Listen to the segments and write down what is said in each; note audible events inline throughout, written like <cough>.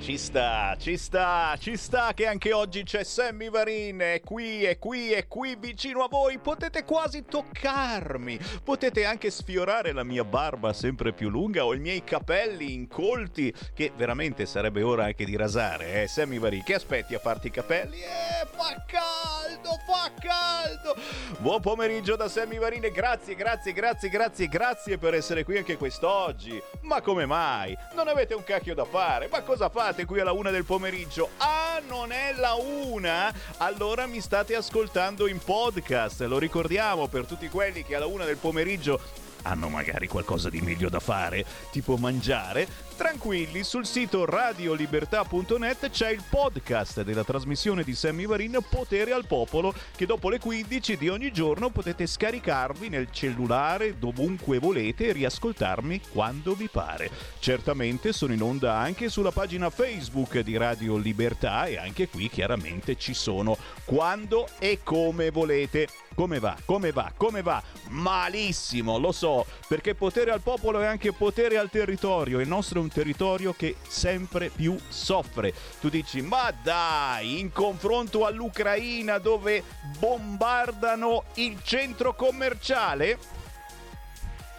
Ci sta, ci sta, ci sta che anche oggi c'è Sammy Varin, è qui, è qui, è qui vicino a voi, potete quasi toccarmi, potete anche sfiorare la mia barba sempre più lunga o i miei capelli incolti, che veramente sarebbe ora anche di rasare, eh Sammy Varin, che aspetti a farti i capelli? Eh, fa caldo, fa caldo! Buon pomeriggio da Sammy Varin grazie, grazie, grazie, grazie, grazie per essere qui anche quest'oggi, ma come mai? Non avete un cacchio da fare, ma cosa fate? State qui alla una del pomeriggio. Ah, non è la una? Allora mi state ascoltando in podcast. Lo ricordiamo per tutti quelli che alla una del pomeriggio hanno magari qualcosa di meglio da fare, tipo mangiare, tranquilli, sul sito radiolibertà.net c'è il podcast della trasmissione di Sammy Varin Potere al Popolo che dopo le 15 di ogni giorno potete scaricarvi nel cellulare dovunque volete e riascoltarmi quando vi pare. Certamente sono in onda anche sulla pagina Facebook di Radio Libertà e anche qui chiaramente ci sono quando e come volete. Come va? Come va? Come va? Malissimo, lo so, perché potere al popolo è anche potere al territorio. Il nostro un territorio che sempre più soffre. Tu dici, ma dai, in confronto all'Ucraina dove bombardano il centro commerciale?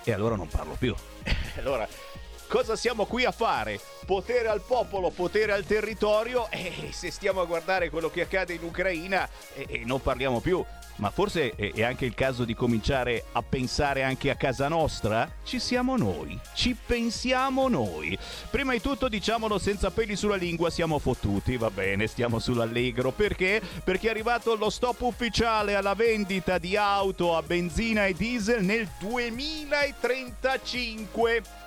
E allora non parlo più. <laughs> allora, cosa siamo qui a fare? Potere al popolo, potere al territorio e se stiamo a guardare quello che accade in Ucraina e, e non parliamo più ma forse è anche il caso di cominciare a pensare anche a casa nostra? Ci siamo noi, ci pensiamo noi. Prima di tutto diciamolo senza peli sulla lingua, siamo fottuti, va bene, stiamo sull'allegro. Perché? Perché è arrivato lo stop ufficiale alla vendita di auto a benzina e diesel nel 2035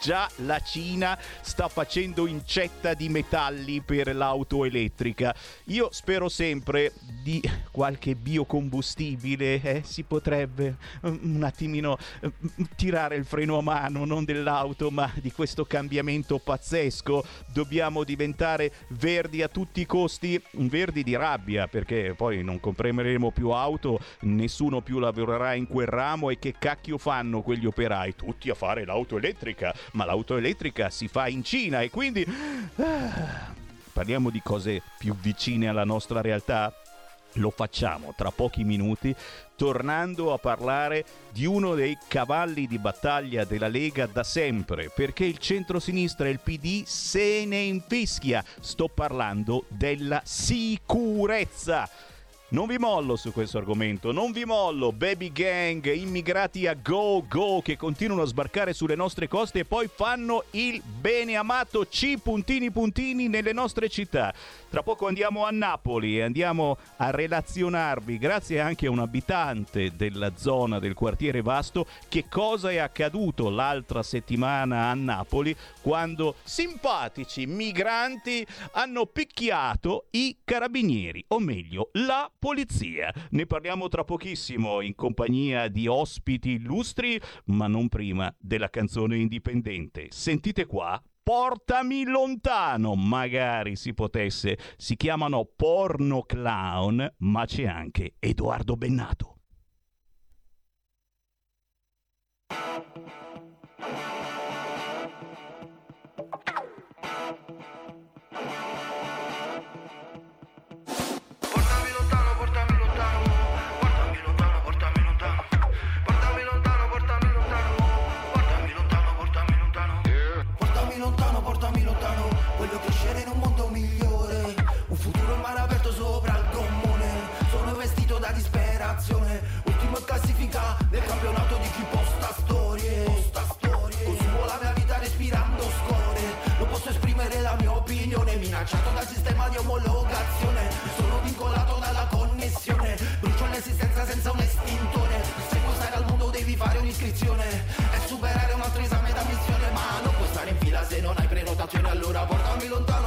già la Cina sta facendo incetta di metalli per l'auto elettrica. Io spero sempre di qualche biocombustibile, eh? si potrebbe mm, un attimino mm, tirare il freno a mano, non dell'auto, ma di questo cambiamento pazzesco. Dobbiamo diventare verdi a tutti i costi, verdi di rabbia, perché poi non comprimeremo più auto, nessuno più lavorerà in quel ramo e che cacchio fanno quegli operai? Tutti a fare l'auto elettrica ma l'auto elettrica si fa in Cina e quindi... Ah, parliamo di cose più vicine alla nostra realtà? Lo facciamo tra pochi minuti tornando a parlare di uno dei cavalli di battaglia della Lega da sempre, perché il centro-sinistra e il PD se ne infischia. Sto parlando della sicurezza. Non vi mollo su questo argomento, non vi mollo. Baby gang, immigrati a go go che continuano a sbarcare sulle nostre coste e poi fanno il bene amato C puntini puntini nelle nostre città. Tra poco andiamo a Napoli e andiamo a relazionarvi, grazie anche a un abitante della zona del quartiere Vasto, che cosa è accaduto l'altra settimana a Napoli quando simpatici migranti hanno picchiato i carabinieri, o meglio, la polizia. Ne parliamo tra pochissimo in compagnia di ospiti illustri, ma non prima della canzone indipendente. Sentite qua Portami lontano, magari si potesse. Si chiamano porno clown, ma c'è anche Edoardo Bennato. Minacciato dal sistema di omologazione. Sono vincolato dalla connessione. Brucio l'esistenza senza un estintore. Se vuoi stare al mondo devi fare un'iscrizione. E superare un altro esame d'ammissione Ma non puoi stare in fila se non hai prenotazione. Allora portami lontano,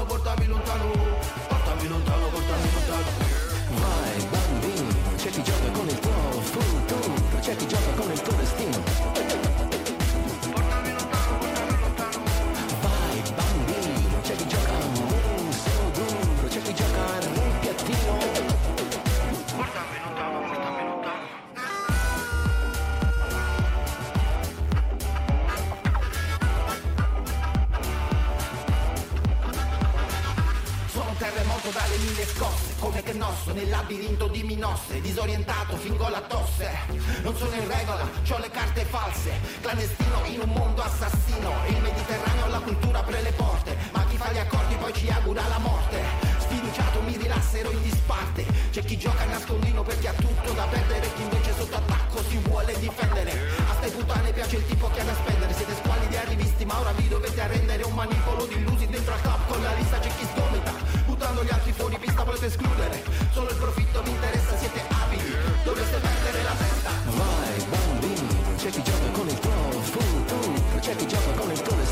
Nosso nel labirinto di minosse Disorientato fingo la tosse. Non sono in regola, ho le carte false. Clandestino in un mondo assassino Il Mediterraneo la cultura apre le porte. Ma chi fa gli accordi poi ci augura la morte. Sfiduciato mi rilassero in disparte. C'è chi gioca a nascondino perché ha tutto da perdere Chi invece sotto attacco si vuole difendere. A stai puttane piace il tipo che ha da spendere. Siete squali di arrivisti ma ora vi dovete arrendere. Un manipolo di illusi dentro al club con la lista c'è chi sgomita gli altri fuori pista volete escludere? Solo il profitto vi interessa, siete abili Dovreste perdere la testa. Vai bambino, c'è chi gioca con il tuo futuro, c'è chi gioca con il tuo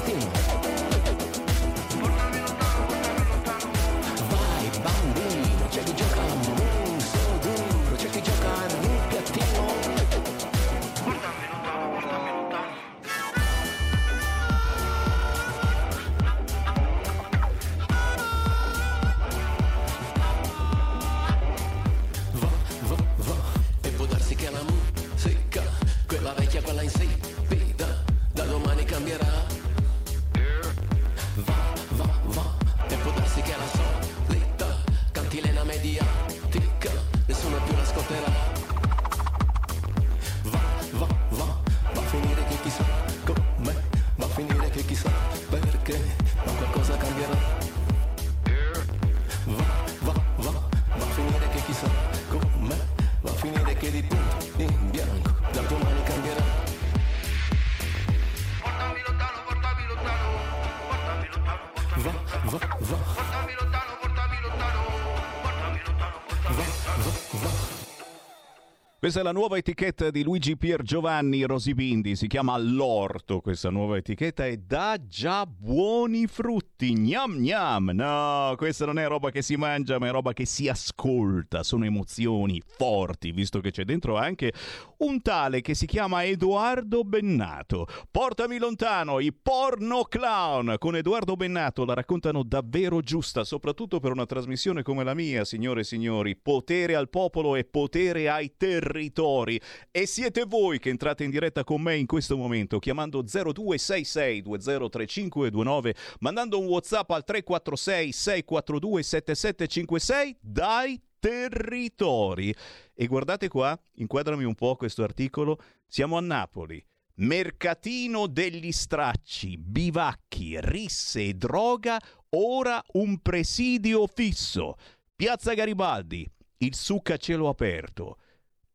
Questa è la nuova etichetta di Luigi Pier Giovanni Rosibindi, si chiama L'Orto questa nuova etichetta e dà già buoni frutti, gnam gnam, no, questa non è roba che si mangia ma è roba che si ascolta, sono emozioni forti, visto che c'è dentro anche un tale che si chiama Edoardo Bennato. Portami lontano, i porno clown con Edoardo Bennato la raccontano davvero giusta, soprattutto per una trasmissione come la mia, signore e signori, potere al popolo e potere ai territori. E siete voi che entrate in diretta con me in questo momento chiamando 0266 203529, mandando un WhatsApp al 346 642 7756 dai territori. E guardate qua, inquadrami un po' questo articolo. Siamo a Napoli. Mercatino degli stracci, bivacchi, risse e droga, ora un presidio fisso. Piazza Garibaldi, il succa cielo aperto.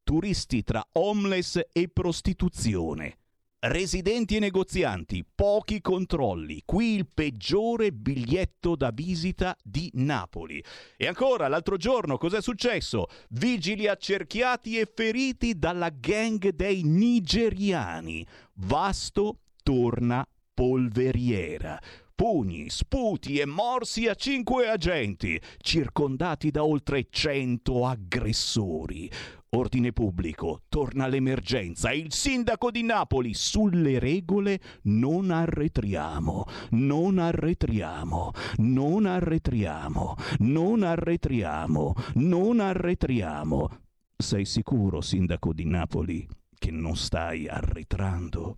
Turisti tra homeless e prostituzione. Residenti e negozianti, pochi controlli. Qui il peggiore biglietto da visita di Napoli. E ancora, l'altro giorno, cos'è successo? Vigili accerchiati e feriti dalla gang dei nigeriani. Vasto torna polveriera. Pugni, sputi e morsi a cinque agenti, circondati da oltre cento aggressori. Ordine pubblico, torna l'emergenza. Il sindaco di Napoli, sulle regole non arretriamo, non arretriamo, non arretriamo, non arretriamo, non arretriamo. Sei sicuro, sindaco di Napoli, che non stai arretrando?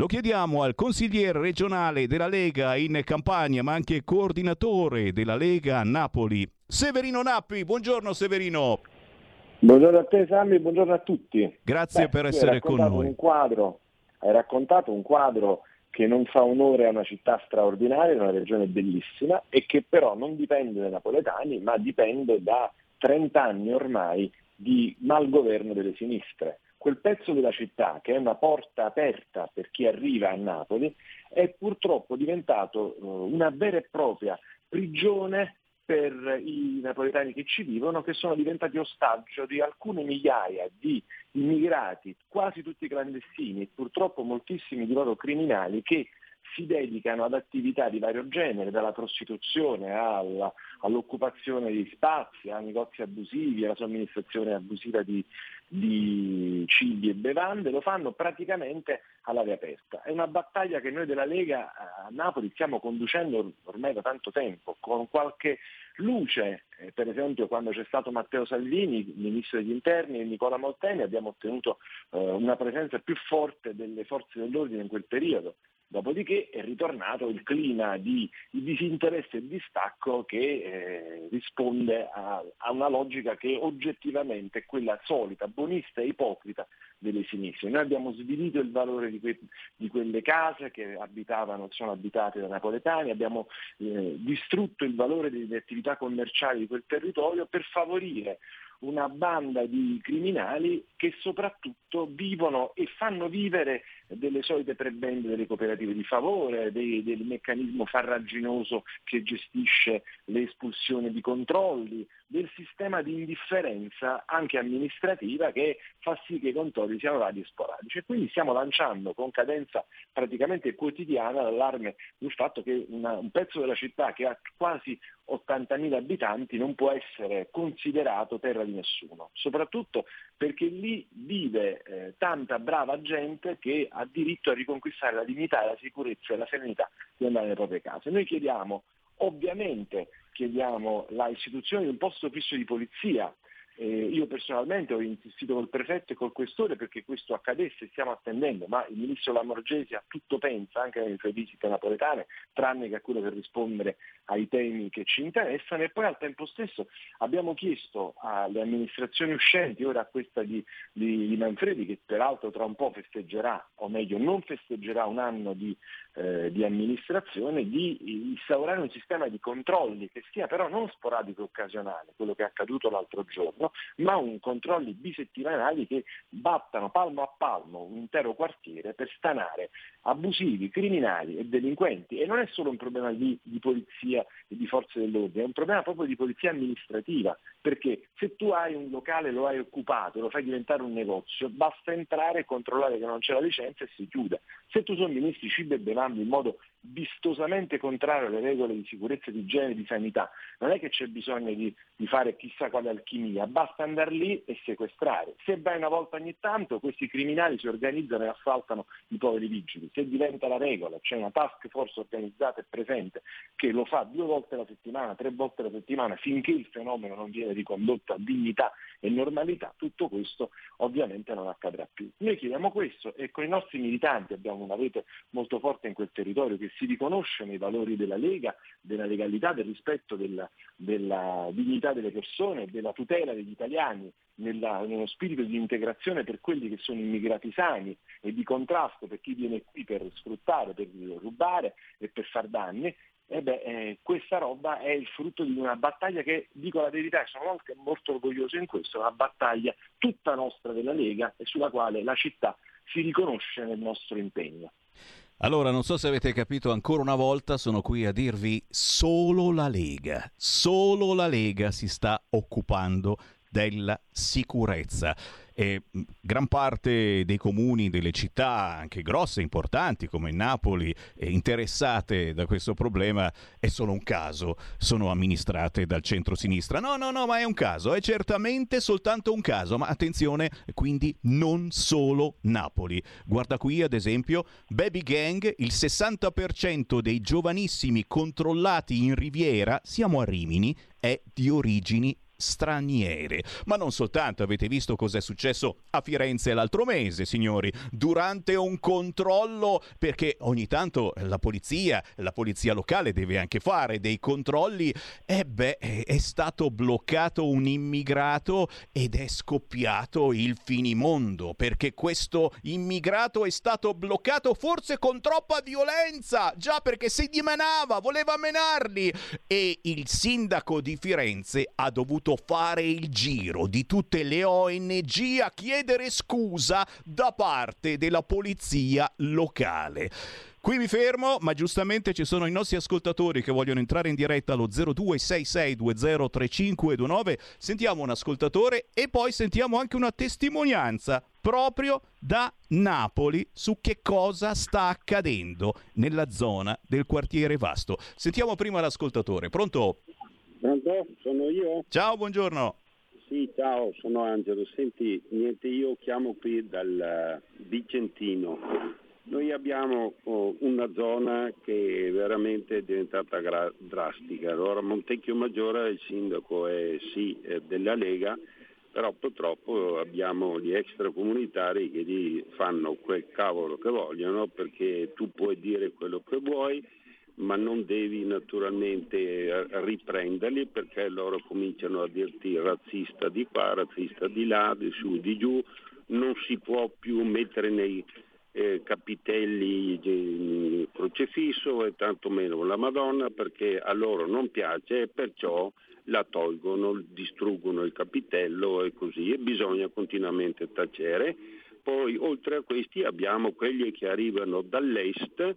Lo chiediamo al consigliere regionale della Lega in Campania, ma anche coordinatore della Lega a Napoli, Severino Nappi. Buongiorno Severino. Buongiorno a te Sammy, buongiorno a tutti. Grazie Beh, per essere con noi. Un quadro, hai raccontato un quadro che non fa onore a una città straordinaria, una regione bellissima e che però non dipende dai napoletani, ma dipende da 30 anni ormai di malgoverno delle sinistre. Quel pezzo della città, che è una porta aperta per chi arriva a Napoli, è purtroppo diventato eh, una vera e propria prigione per i napoletani che ci vivono, che sono diventati ostaggio di alcune migliaia di immigrati, quasi tutti clandestini purtroppo moltissimi di loro criminali, che si dedicano ad attività di vario genere, dalla prostituzione alla, all'occupazione di spazi, a negozi abusivi, alla somministrazione abusiva di, di cibi e bevande, lo fanno praticamente all'aria aperta. È una battaglia che noi della Lega a Napoli stiamo conducendo ormai da tanto tempo, con qualche luce, eh, per esempio quando c'è stato Matteo Salvini, ministro degli interni, e Nicola Molteni, abbiamo ottenuto eh, una presenza più forte delle forze dell'ordine in quel periodo. Dopodiché è ritornato il clima di, di disinteresse e distacco che eh, risponde a, a, una logica che oggettivamente è quella solita, buonista e ipocrita delle sinistre. Noi abbiamo svilito il valore di, que- di quelle case che abitavano, sono abitate da napoletani, abbiamo eh, distrutto il valore delle attività commerciali di quel territorio per favorire una banda di criminali che soprattutto vivono e fanno vivere delle solite prebende delle cooperative di favore, dei, del meccanismo farraginoso che gestisce le espulsioni di controlli, del sistema di indifferenza anche amministrativa che fa sì che i controlli siano vari e sporadici. E quindi stiamo lanciando con cadenza praticamente quotidiana l'allarme sul fatto che una, un pezzo della città che ha quasi 80.000 abitanti non può essere considerato terra di nessuno, soprattutto perché lì vive eh, tanta brava gente che ha diritto a riconquistare la dignità, la sicurezza e la serenità di andare nelle proprie case. Noi chiediamo, ovviamente chiediamo la istituzione di un posto fisso di polizia eh, io personalmente ho insistito col prefetto e col questore perché questo accadesse, stiamo attendendo, ma il ministro Lamorgesi a tutto pensa, anche nelle sue visite napoletane, tranne che a quello per rispondere ai temi che ci interessano. E poi al tempo stesso abbiamo chiesto alle amministrazioni uscenti, ora a questa di, di, di Manfredi, che peraltro tra un po' festeggerà, o meglio non festeggerà un anno di, eh, di amministrazione, di instaurare un sistema di controlli che sia però non sporadico e occasionale, quello che è accaduto l'altro giorno, ma un controlli bisettimanali che battano palmo a palmo un intero quartiere per stanare abusivi, criminali e delinquenti. E non è solo un problema di, di polizia e di forze dell'ordine, è un problema proprio di polizia amministrativa, perché se tu hai un locale, lo hai occupato, lo fai diventare un negozio, basta entrare e controllare che non c'è la licenza e si chiude. Se tu somministri cibo e bevande in modo vistosamente contrario alle regole di sicurezza, di igiene e di sanità, non è che c'è bisogno di, di fare chissà quale alchimia, basta andare lì e sequestrare. Se vai una volta ogni tanto, questi criminali si organizzano e assaltano i poveri vigili. Se diventa la regola, c'è una task force organizzata e presente che lo fa due volte alla settimana, tre volte alla settimana, finché il fenomeno non viene ricondotto a dignità e normalità, tutto questo ovviamente non accadrà più. Noi chiediamo questo e con i nostri militanti abbiamo una rete molto forte in quel territorio che si riconosce nei valori della Lega, della legalità, del rispetto della, della dignità delle persone, della tutela degli italiani, nella, nello spirito di integrazione per quelli che sono immigrati sani e di contrasto per chi viene qui per sfruttare, per rubare e per far danni, e beh, eh, questa roba è il frutto di una battaglia che, dico la verità, sono anche molto orgoglioso in questo, una battaglia tutta nostra della Lega e sulla quale la città si riconosce nel nostro impegno. Allora, non so se avete capito ancora una volta, sono qui a dirvi solo la Lega, solo la Lega si sta occupando della sicurezza e gran parte dei comuni, delle città anche grosse, importanti come Napoli, interessate da questo problema è solo un caso, sono amministrate dal centro-sinistra. No, no, no, ma è un caso, è certamente soltanto un caso, ma attenzione, quindi non solo Napoli. Guarda qui ad esempio, Baby Gang, il 60% dei giovanissimi controllati in Riviera, siamo a Rimini, è di origini straniere. Ma non soltanto, avete visto cosa è successo a Firenze l'altro mese, signori, durante un controllo, perché ogni tanto la polizia, la polizia locale deve anche fare dei controlli, e beh, è stato bloccato un immigrato ed è scoppiato il finimondo, perché questo immigrato è stato bloccato forse con troppa violenza, già perché si dimenava, voleva menarli, e il sindaco di Firenze ha dovuto dovuto fare il giro di tutte le ONG a chiedere scusa da parte della polizia locale. Qui mi fermo, ma giustamente ci sono i nostri ascoltatori che vogliono entrare in diretta allo 0266203529. Sentiamo un ascoltatore e poi sentiamo anche una testimonianza proprio da Napoli su che cosa sta accadendo nella zona del quartiere Vasto. Sentiamo prima l'ascoltatore. Pronto? Pronto? Sono io? Ciao, buongiorno. Sì, ciao, sono Angelo. Senti, niente, io chiamo qui dal Vicentino. Noi abbiamo oh, una zona che è veramente diventata drastica. Allora Montecchio Maggiore, il sindaco è sì è della Lega, però purtroppo abbiamo gli extracomunitari che gli fanno quel cavolo che vogliono perché tu puoi dire quello che vuoi ma non devi naturalmente eh, riprenderli perché loro cominciano a dirti razzista di qua, razzista di là, di su, di giù, non si può più mettere nei eh, capitelli il crocefisso e tantomeno la Madonna perché a loro non piace e perciò la tolgono, distruggono il capitello e così e bisogna continuamente tacere. Poi oltre a questi abbiamo quelli che arrivano dall'est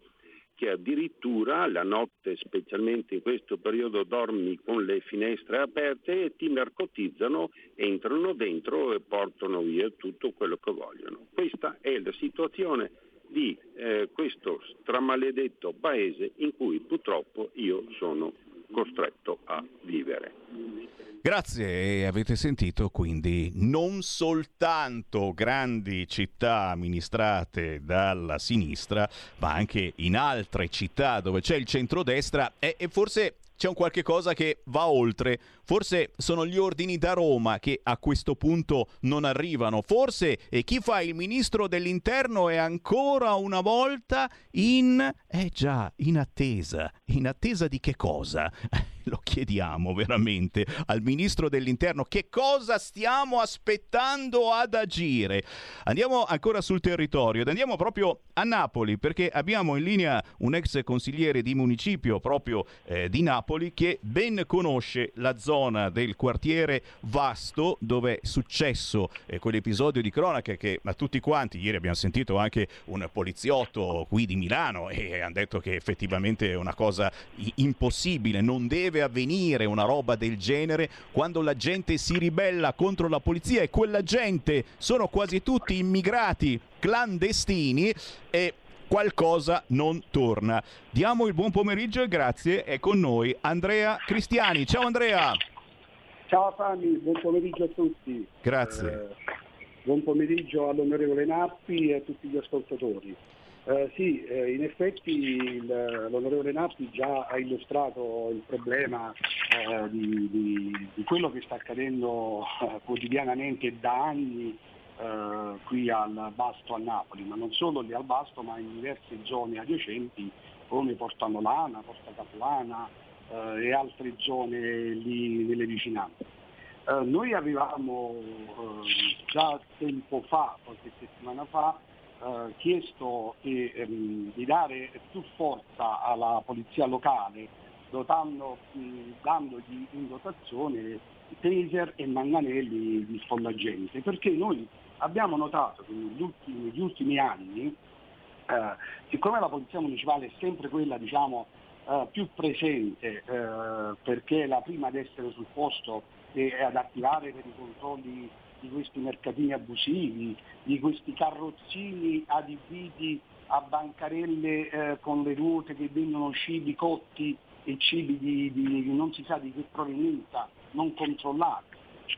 che addirittura la notte, specialmente in questo periodo, dormi con le finestre aperte e ti narcotizzano, entrano dentro e portano via tutto quello che vogliono. Questa è la situazione di eh, questo stramaledetto paese in cui purtroppo io sono costretto a vivere. Grazie, avete sentito quindi non soltanto grandi città amministrate dalla sinistra, ma anche in altre città dove c'è il centrodestra e, e forse c'è un qualche cosa che va oltre. Forse sono gli ordini da Roma che a questo punto non arrivano. Forse e chi fa il ministro dell'interno è ancora una volta in... Eh già, in attesa. In attesa di che cosa? <laughs> lo chiediamo veramente al ministro dell'interno che cosa stiamo aspettando ad agire. Andiamo ancora sul territorio ed andiamo proprio a Napoli perché abbiamo in linea un ex consigliere di municipio proprio eh, di Napoli che ben conosce la zona del quartiere Vasto dove è successo eh, quell'episodio di cronaca che a tutti quanti, ieri abbiamo sentito anche un poliziotto qui di Milano e hanno detto che effettivamente è una cosa impossibile, non deve avvenire una roba del genere quando la gente si ribella contro la polizia e quella gente sono quasi tutti immigrati clandestini e qualcosa non torna. Diamo il buon pomeriggio e grazie, è con noi Andrea Cristiani. Ciao Andrea! Ciao Fanny, buon pomeriggio a tutti. Grazie. Eh, buon pomeriggio all'onorevole Nappi e a tutti gli ascoltatori. Eh, sì, eh, in effetti il, l'onorevole Nappi già ha illustrato il problema eh, di, di, di, quello che sta accadendo eh, quotidianamente da anni eh, qui al Basto a Napoli, ma non solo lì al Basto, ma in diverse zone adiacenti come Porta Nolana, Porta Capuana eh, e altre zone lì nelle vicinanze. noi avevamo già tempo fa, qualche settimana fa, eh, chiesto che, ehm, di dare più forza alla polizia locale dotando, mh, dandogli in dotazione taser e manganelli di sfollagente, perché noi abbiamo notato che negli ultimi, negli ultimi anni, eh, siccome la polizia municipale è sempre quella diciamo, eh, più presente, eh, perché è la prima ad essere sul posto e ad attivare per i controlli di questi mercatini abusivi, di questi carrozzini adibiti a bancarelle eh, con le ruote che vendono cibi cotti e cibi di, di non si sa di che provenienza, non controllati.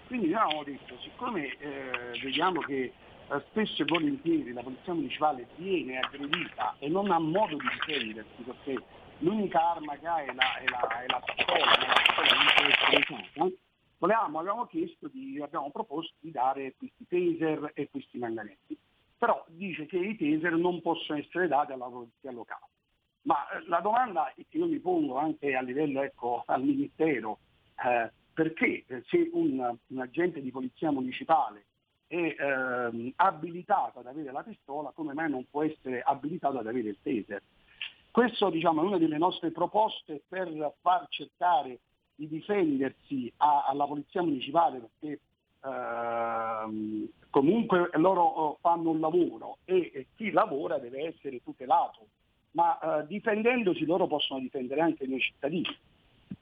Quindi noi abbiamo detto, siccome eh, vediamo che eh, spesso e volentieri la polizia municipale viene aggredita e non ha modo di difendersi perché l'unica arma che ha è la, è la, è la pistola, la pistola non può essere usata, Volevamo, avevamo chiesto, di, abbiamo proposto di dare questi taser e questi manganetti, però dice che i taser non possono essere dati alla polizia locale. Ma eh, la domanda che io mi pongo anche a livello ecco, al Ministero, eh, perché eh, se un, un, agente di polizia municipale è eh, abilitato ad avere la pistola, come mai non può essere abilitato ad avere il taser? Questo diciamo, è una delle nostre proposte per far cercare di difendersi a, alla polizia municipale perché ehm, comunque loro oh, fanno un lavoro e, e, chi lavora deve essere tutelato, ma eh, difendendosi loro possono difendere anche noi cittadini.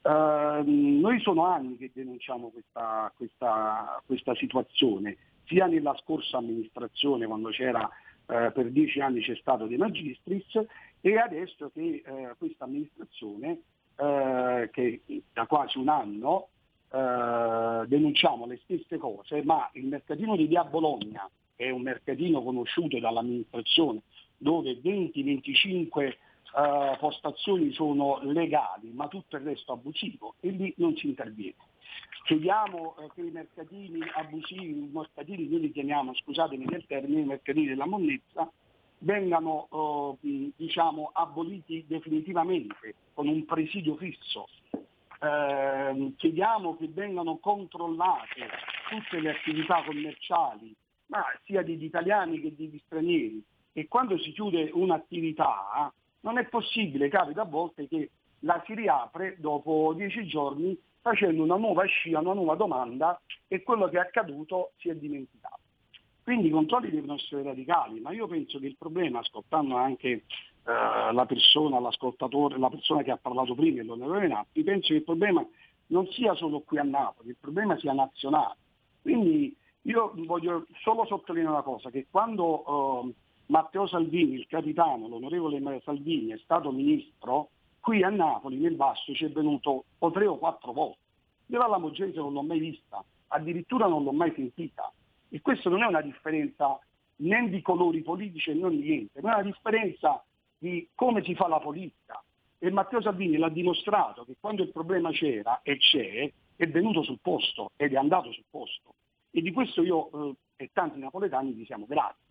Uh, noi sono anni che denunciamo questa, questa, questa, situazione, sia nella scorsa amministrazione quando c'era uh, per dieci anni c'è stato De Magistris e adesso che uh, questa amministrazione eh, che da quasi un anno denunciamo le stesse cose, ma il mercatino di Via Bologna è un mercatino conosciuto dall'amministrazione dove 20-25 eh, postazioni sono legali, ma tutto il resto abusivo e lì non si interviene. chiediamo eh, che i mercatini abusivi, i mercatini, noi li chiamiamo, scusatemi del termine, i mercatini della monnezza, vengano eh, diciamo, aboliti definitivamente con un presidio fisso. Eh, chiediamo che vengano controllate tutte le attività commerciali, ma sia degli italiani che degli stranieri. E quando si chiude un'attività non è possibile, capita a volte che la si riapre dopo dieci giorni facendo una nuova scia, una nuova domanda e quello che è accaduto si è dimenticato. Quindi i controlli devono essere radicali, ma io penso che il problema, ascoltando anche eh, la persona, l'ascoltatore, la persona che ha parlato prima, l'onorevole Nappi, penso che il problema non sia solo qui a Napoli, il problema sia nazionale. Quindi io voglio solo sottolineare una cosa, che quando eh, Matteo Salvini, il capitano, l'onorevole Salvini è stato ministro, qui a Napoli nel Basso ci è venuto o tre o quattro volte. Io la Lamogese non l'ho mai vista, addirittura non l'ho mai sentita. E questa non è una differenza né di colori politici né niente, ma è una differenza di come si fa la politica. E Matteo Salvini l'ha dimostrato che quando il problema c'era e c'è, è venuto sul posto ed è andato sul posto. E di questo io eh, e tanti napoletani vi siamo grati.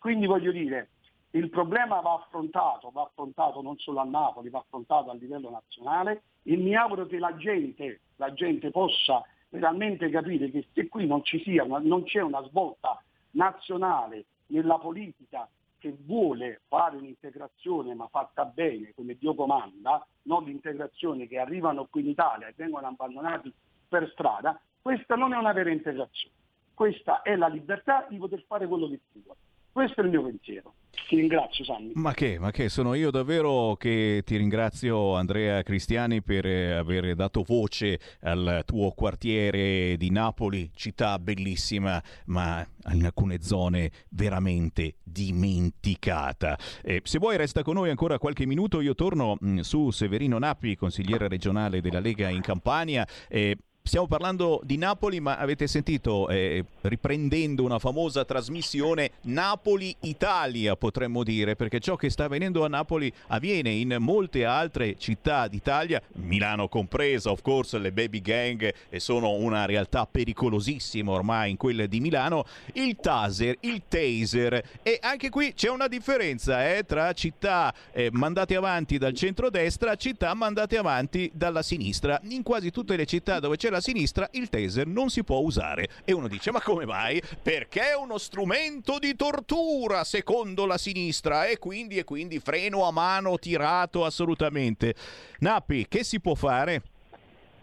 Quindi voglio dire, il problema va affrontato, va affrontato non solo a Napoli, va affrontato a livello nazionale e mi auguro che la gente, la gente possa realmente capire che se qui non, una, non c'è una svolta nazionale nella politica che vuole fare un'integrazione ma fatta bene come Dio comanda, non l'integrazione che arrivano qui in Italia e vengono abbandonati per strada, questa non è una vera integrazione, questa è la libertà di poter fare quello che si vuole. Questo è il mio pensiero. Ti ringrazio Sammy. Ma che, ma che, sono io davvero che ti ringrazio Andrea Cristiani per eh, aver dato voce al tuo quartiere di Napoli, città bellissima, ma in alcune zone veramente dimenticata. Eh, se vuoi resta con noi ancora qualche minuto, io torno mm, su Severino Nappi, consigliere regionale della Lega in Campania. Eh, Stiamo parlando di Napoli, ma avete sentito, eh, riprendendo una famosa trasmissione, Napoli-Italia potremmo dire, perché ciò che sta avvenendo a Napoli avviene in molte altre città d'Italia, Milano compresa, of course, le baby gang sono una realtà pericolosissima ormai in quelle di Milano, il taser, il taser e anche qui c'è una differenza eh, tra città eh, mandate avanti dal centro-destra, città mandate avanti dalla sinistra. In quasi tutte le città dove c'è la sinistra il taser non si può usare. E uno dice: Ma come mai? Perché è uno strumento di tortura secondo la sinistra e quindi, e quindi freno a mano tirato assolutamente. Nappi, che si può fare?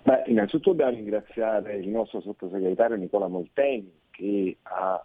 Beh, innanzitutto dobbiamo ringraziare il nostro sottosegretario Nicola Molteni che ha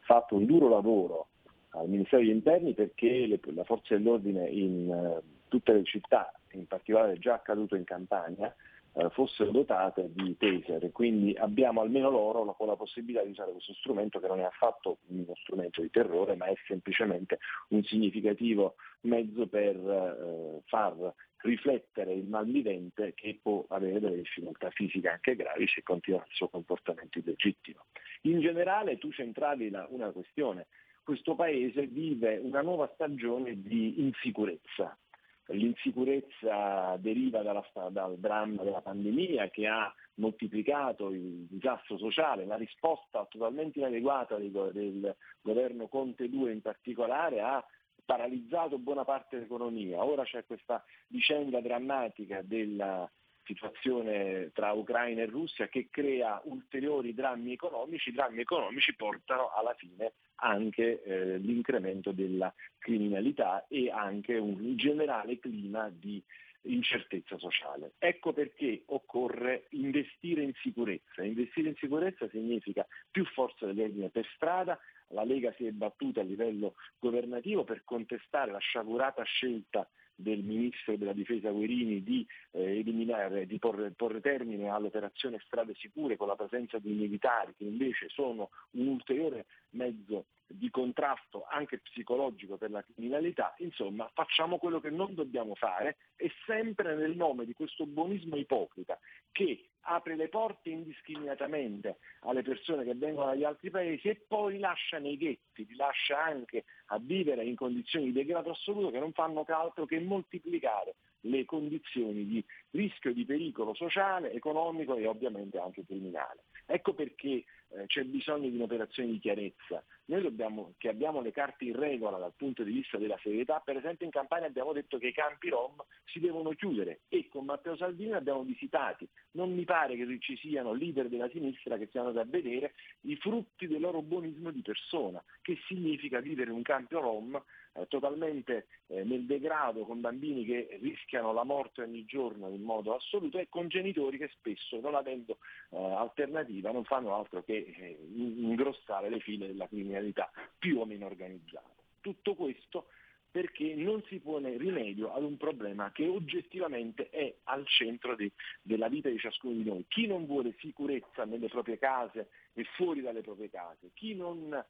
fatto un duro lavoro al Ministero degli Interni perché le, la forza dell'ordine in uh, tutte le città, in particolare già accaduto in Campania, eh, fossero dotate di taser, quindi abbiamo almeno loro la, la, possibilità di usare questo strumento che non è affatto uno strumento di terrore, ma è semplicemente un significativo mezzo per eh, far riflettere il malvivente che può avere delle difficoltà fisiche anche gravi se continua il suo comportamento illegittimo. In generale tu centravi la, una questione, questo Paese vive una nuova stagione di insicurezza, L'insicurezza deriva dalla, dal dramma della pandemia che ha moltiplicato il disastro sociale, la risposta totalmente inadeguata del, del governo Conte 2 in particolare ha paralizzato buona parte dell'economia. Ora c'è questa vicenda drammatica della situazione tra Ucraina e Russia che crea ulteriori drammi economici, i drammi economici portano alla fine anche eh, l'incremento della criminalità e anche un generale clima di incertezza sociale. Ecco perché occorre investire in sicurezza. Investire in sicurezza significa più forza dell'ordine per strada, la Lega si è battuta a livello governativo per contestare la sciagurata scelta del ministro della difesa Guerini di eh, eliminare, di porre, porre, termine all'operazione strade sicure con la presenza di militari che invece sono un ulteriore mezzo di contrasto anche psicologico per la criminalità, insomma facciamo quello che non dobbiamo fare e sempre nel nome di questo buonismo ipocrita che apre le porte indiscriminatamente alle persone che vengono dagli altri paesi e poi lascia nei ghetti, li lascia anche a vivere in condizioni di degrado assoluto che non fanno altro che moltiplicare le condizioni di rischio di pericolo sociale, economico e ovviamente anche criminale. Ecco perché eh, c'è bisogno di un'operazione di chiarezza. Noi dobbiamo, che abbiamo le carte in regola dal punto di vista della serietà, per esempio in campagna abbiamo detto che i campi Rom si devono chiudere e con Matteo Salvini abbiamo visitati. Non mi pare che ci siano leader della sinistra che siano da vedere i frutti del loro buonismo di persona, che significa vivere in un campo Rom eh, totalmente eh, nel degrado con bambini che rischiano la morte ogni giorno in modo assoluto e con genitori che spesso non avendo eh, alternativa non fanno altro che eh, ingrossare le file della criminalità più o meno organizzata. Tutto questo perché non si pone rimedio ad un problema che oggettivamente è al centro di, della vita di ciascuno di noi. Chi non vuole sicurezza nelle proprie case e fuori dalle proprie case, chi non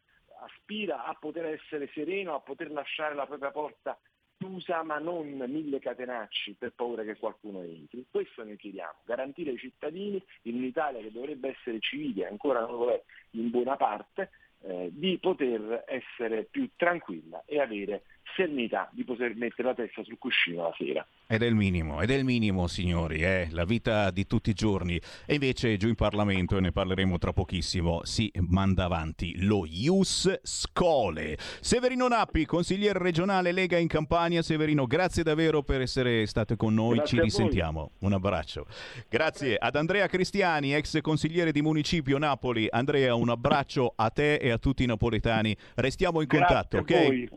aspira a poter essere sereno, a poter lasciare la propria porta chiusa ma non mille catenacci per paura che qualcuno entri. Questo noi chiediamo, garantire ai cittadini in un'Italia che dovrebbe essere civile, ancora non lo è in buona parte, eh, di poter essere più tranquilla e avere serenità di poter mettere la testa sul cuscino la sera. Ed è il minimo, ed è il minimo, signori, è la vita di tutti i giorni. E invece giù in Parlamento, e ne parleremo tra pochissimo, si manda avanti lo Ius Scole. Severino Nappi, consigliere regionale Lega in Campania. Severino, grazie davvero per essere stato con noi, Grazie ci risentiamo. Un abbraccio. Grazie ad Andrea Cristiani, ex consigliere di Municipio Napoli. Andrea, un abbraccio a te e a tutti i napoletani. Restiamo in contatto, Grazie a ok? voi.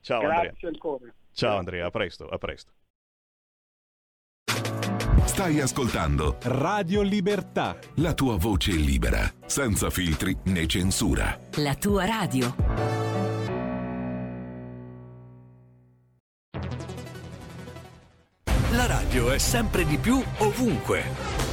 Ciao Grazie Andrea. ancora. Ciao Andrea, a presto, a presto. Stai ascoltando Radio Libertà. la tua voce libera, senza filtri né censura. La tua radio. La radio è sempre di più ovunque.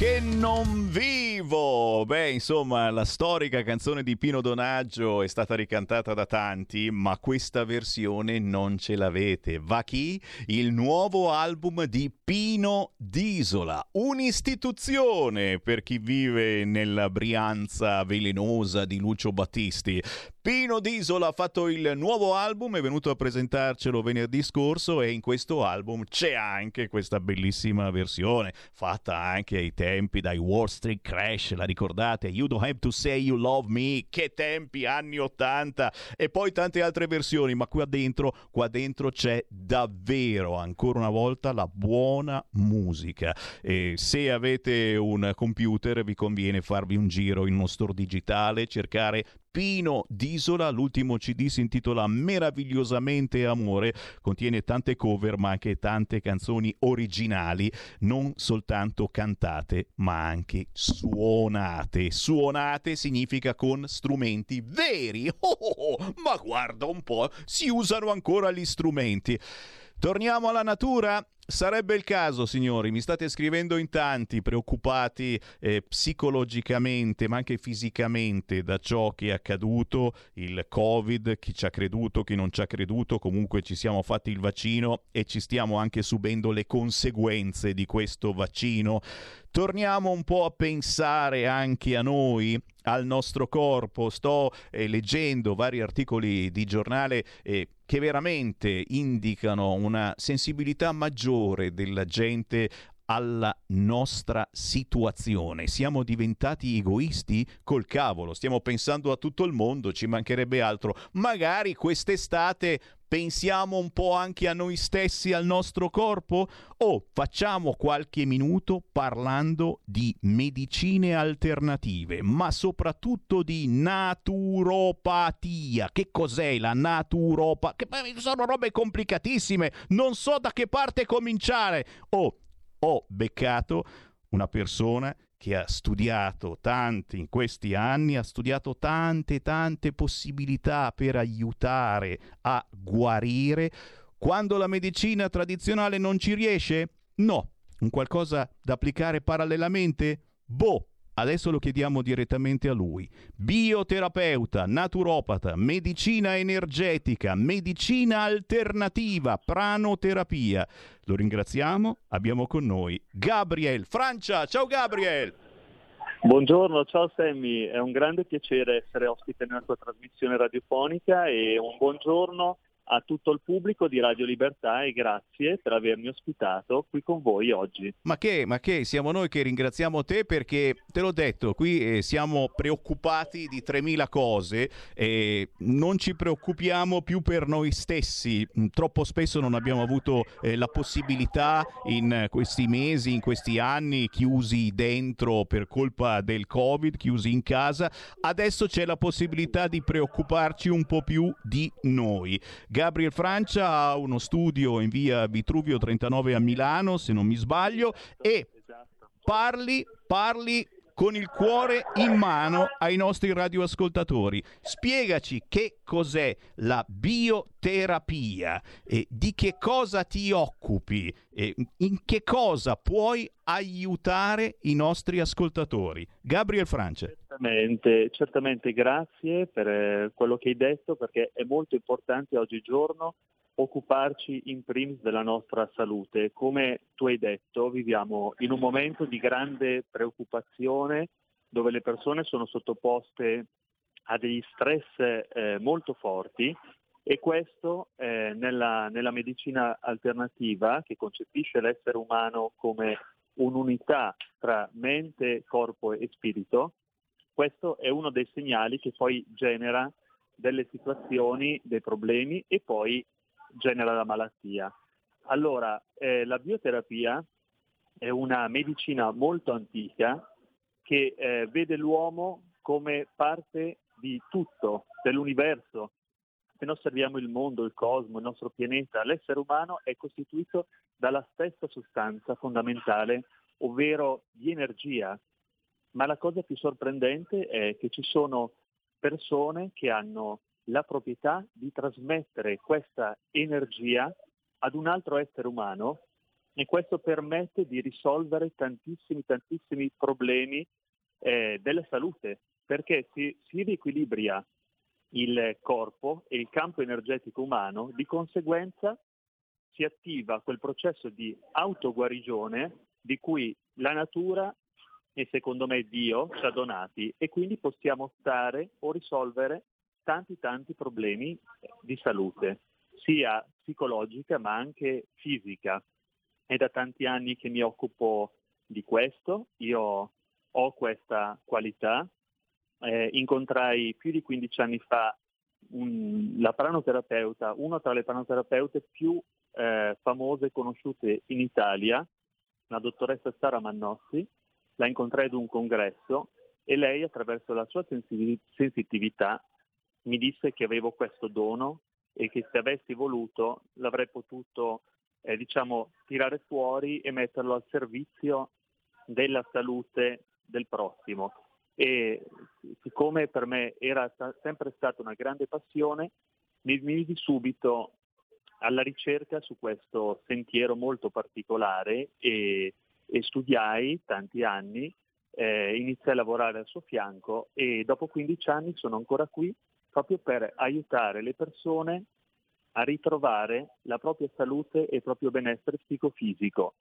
Che non vivo! Beh, insomma, la storica canzone di Pino Donaggio è stata ricantata da tanti, ma questa versione non ce l'avete. Va chi? Il nuovo album di Pino Disola, un'istituzione per chi vive nella Brianza velenosa di Lucio Battisti. Pino Disola ha fatto il nuovo album, è venuto a presentarcelo venerdì scorso e in questo album c'è anche questa bellissima versione fatta anche ai tempi dai Wall Street Crash, la ricordate? You don't have to say you love me, che tempi, anni 80 e poi tante altre versioni, ma qua dentro, qua dentro c'è davvero ancora una volta la buona musica e se avete un computer vi conviene farvi un giro in uno store digitale, cercare Pino d'Isola, l'ultimo CD si intitola Meravigliosamente Amore, contiene tante cover ma anche tante canzoni originali, non soltanto cantate ma anche suonate. Suonate significa con strumenti veri. Oh, oh, oh, ma guarda un po', si usano ancora gli strumenti. Torniamo alla natura. Sarebbe il caso, signori, mi state scrivendo in tanti, preoccupati eh, psicologicamente, ma anche fisicamente da ciò che è accaduto, il Covid, chi ci ha creduto, chi non ci ha creduto, comunque ci siamo fatti il vaccino e ci stiamo anche subendo le conseguenze di questo vaccino. Torniamo un po' a pensare anche a noi, al nostro corpo. Sto eh, leggendo vari articoli di giornale eh, che veramente indicano una sensibilità maggiore della gente alla nostra situazione. Siamo diventati egoisti col cavolo, stiamo pensando a tutto il mondo, ci mancherebbe altro. Magari quest'estate pensiamo un po' anche a noi stessi, al nostro corpo? O facciamo qualche minuto parlando di medicine alternative, ma soprattutto di naturopatia. Che cos'è la naturopatia? Sono robe complicatissime, non so da che parte cominciare. O ho beccato una persona che ha studiato tanti in questi anni, ha studiato tante tante possibilità per aiutare a guarire. Quando la medicina tradizionale non ci riesce? No. Un qualcosa da applicare parallelamente? Boh, Adesso lo chiediamo direttamente a lui. Bioterapeuta, naturopata, medicina energetica, medicina alternativa, pranoterapia. Lo ringraziamo, abbiamo con noi Gabriel Francia. Ciao Gabriel! Buongiorno, ciao Sammy, è un grande piacere essere ospite nella tua trasmissione radiofonica e un buongiorno a tutto il pubblico di Radio Libertà e grazie per avermi ospitato qui con voi oggi. Ma che, ma che, siamo noi che ringraziamo te perché, te l'ho detto, qui eh, siamo preoccupati di 3.000 cose e non ci preoccupiamo più per noi stessi. Mm, troppo spesso non abbiamo avuto eh, la possibilità in questi mesi, in questi anni, chiusi dentro per colpa del Covid, chiusi in casa. Adesso c'è la possibilità di preoccuparci un po' più di noi. Gabriel Francia ha uno studio in via Vitruvio 39 a Milano, se non mi sbaglio, e parli, parli con il cuore in mano ai nostri radioascoltatori. Spiegaci che cos'è la bioterapia e di che cosa ti occupi e in che cosa puoi aiutare i nostri ascoltatori. Gabriel Francia. Certamente, certamente grazie per eh, quello che hai detto perché è molto importante oggigiorno occuparci in primis della nostra salute. Come tu hai detto, viviamo in un momento di grande preoccupazione dove le persone sono sottoposte a degli stress eh, molto forti e questo eh, nella, nella medicina alternativa che concepisce l'essere umano come un'unità tra mente, corpo e spirito, questo è uno dei segnali che poi genera delle situazioni, dei problemi e poi genera la malattia. Allora, eh, la bioterapia è una medicina molto antica che eh, vede l'uomo come parte di tutto, dell'universo. Se noi osserviamo il mondo, il cosmo, il nostro pianeta, l'essere umano è costituito dalla stessa sostanza fondamentale, ovvero di energia. Ma la cosa più sorprendente è che ci sono persone che hanno la proprietà di trasmettere questa energia ad un altro essere umano e questo permette di risolvere tantissimi, tantissimi problemi eh, della salute, perché si, si riequilibria il corpo e il campo energetico umano, di conseguenza si attiva quel processo di autoguarigione di cui la natura e secondo me Dio ci ha donati e quindi possiamo stare o risolvere tanti tanti problemi di salute, sia psicologica ma anche fisica. È da tanti anni che mi occupo di questo, io ho questa qualità, eh, incontrai più di 15 anni fa un, la pranoterapeuta, una tra le pranoterapeute più eh, famose e conosciute in Italia, la dottoressa Sara Mannossi, la incontrai ad un congresso e lei attraverso la sua sensitività mi disse che avevo questo dono e che se avessi voluto l'avrei potuto eh, diciamo, tirare fuori e metterlo al servizio della salute del prossimo. E siccome per me era sempre stata una grande passione, mi misi subito alla ricerca su questo sentiero molto particolare e, e studiai tanti anni, eh, iniziai a lavorare al suo fianco e dopo 15 anni sono ancora qui proprio per aiutare le persone a ritrovare la propria salute e il proprio benessere psicofisico.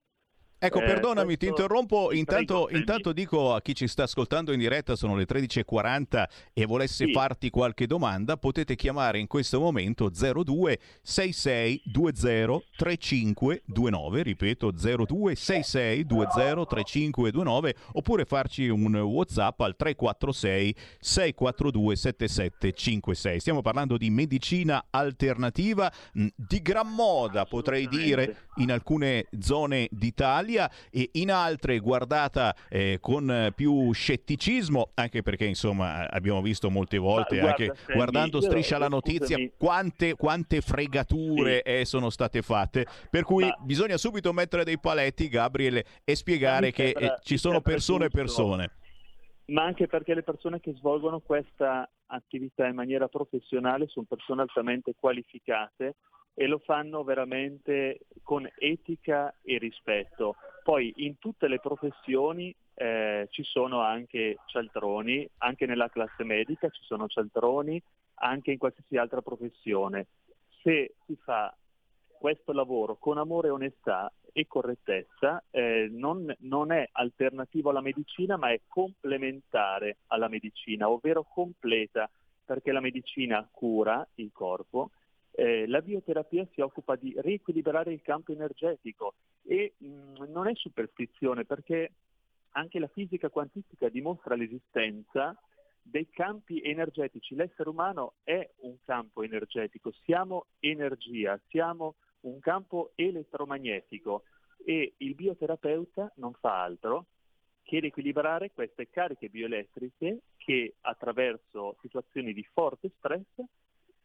Ecco, eh, perdonami, ti interrompo. Intanto, intanto, dico a chi ci sta ascoltando in diretta, sono le 13.40 e volesse sì. farti qualche domanda, potete chiamare in questo momento 02 66 20 3529, ripeto 02 66 20 3529, oppure farci un WhatsApp al 346 642 7756. Stiamo parlando di medicina alternativa di gran moda, potrei dire, in alcune zone d'Italia Italia e in altre guardata eh, con più scetticismo, anche perché insomma abbiamo visto molte volte, guarda, anche guardando Striscia la notizia, quante, quante, fregature sì. eh, sono state fatte. Per cui Ma... bisogna subito mettere dei paletti, Gabriele, e spiegare che eh, ci sono persone e persone ma anche perché le persone che svolgono questa attività in maniera professionale sono persone altamente qualificate e lo fanno veramente con etica e rispetto. Poi in tutte le professioni eh, ci sono anche cialtroni, anche nella classe medica ci sono cialtroni, anche in qualsiasi altra professione. Se si fa questo lavoro con amore, onestà e correttezza eh, non, non, è alternativo alla medicina ma è complementare alla medicina, ovvero completa, perché la medicina cura il corpo, eh, la bioterapia si occupa di riequilibrare il campo energetico e mh, mm, non è superstizione perché anche la fisica quantistica dimostra l'esistenza dei campi energetici. L'essere umano è un campo energetico, siamo energia, siamo un campo elettromagnetico e il bioterapeuta non fa altro che riequilibrare queste cariche bioelettriche che attraverso situazioni di forte stress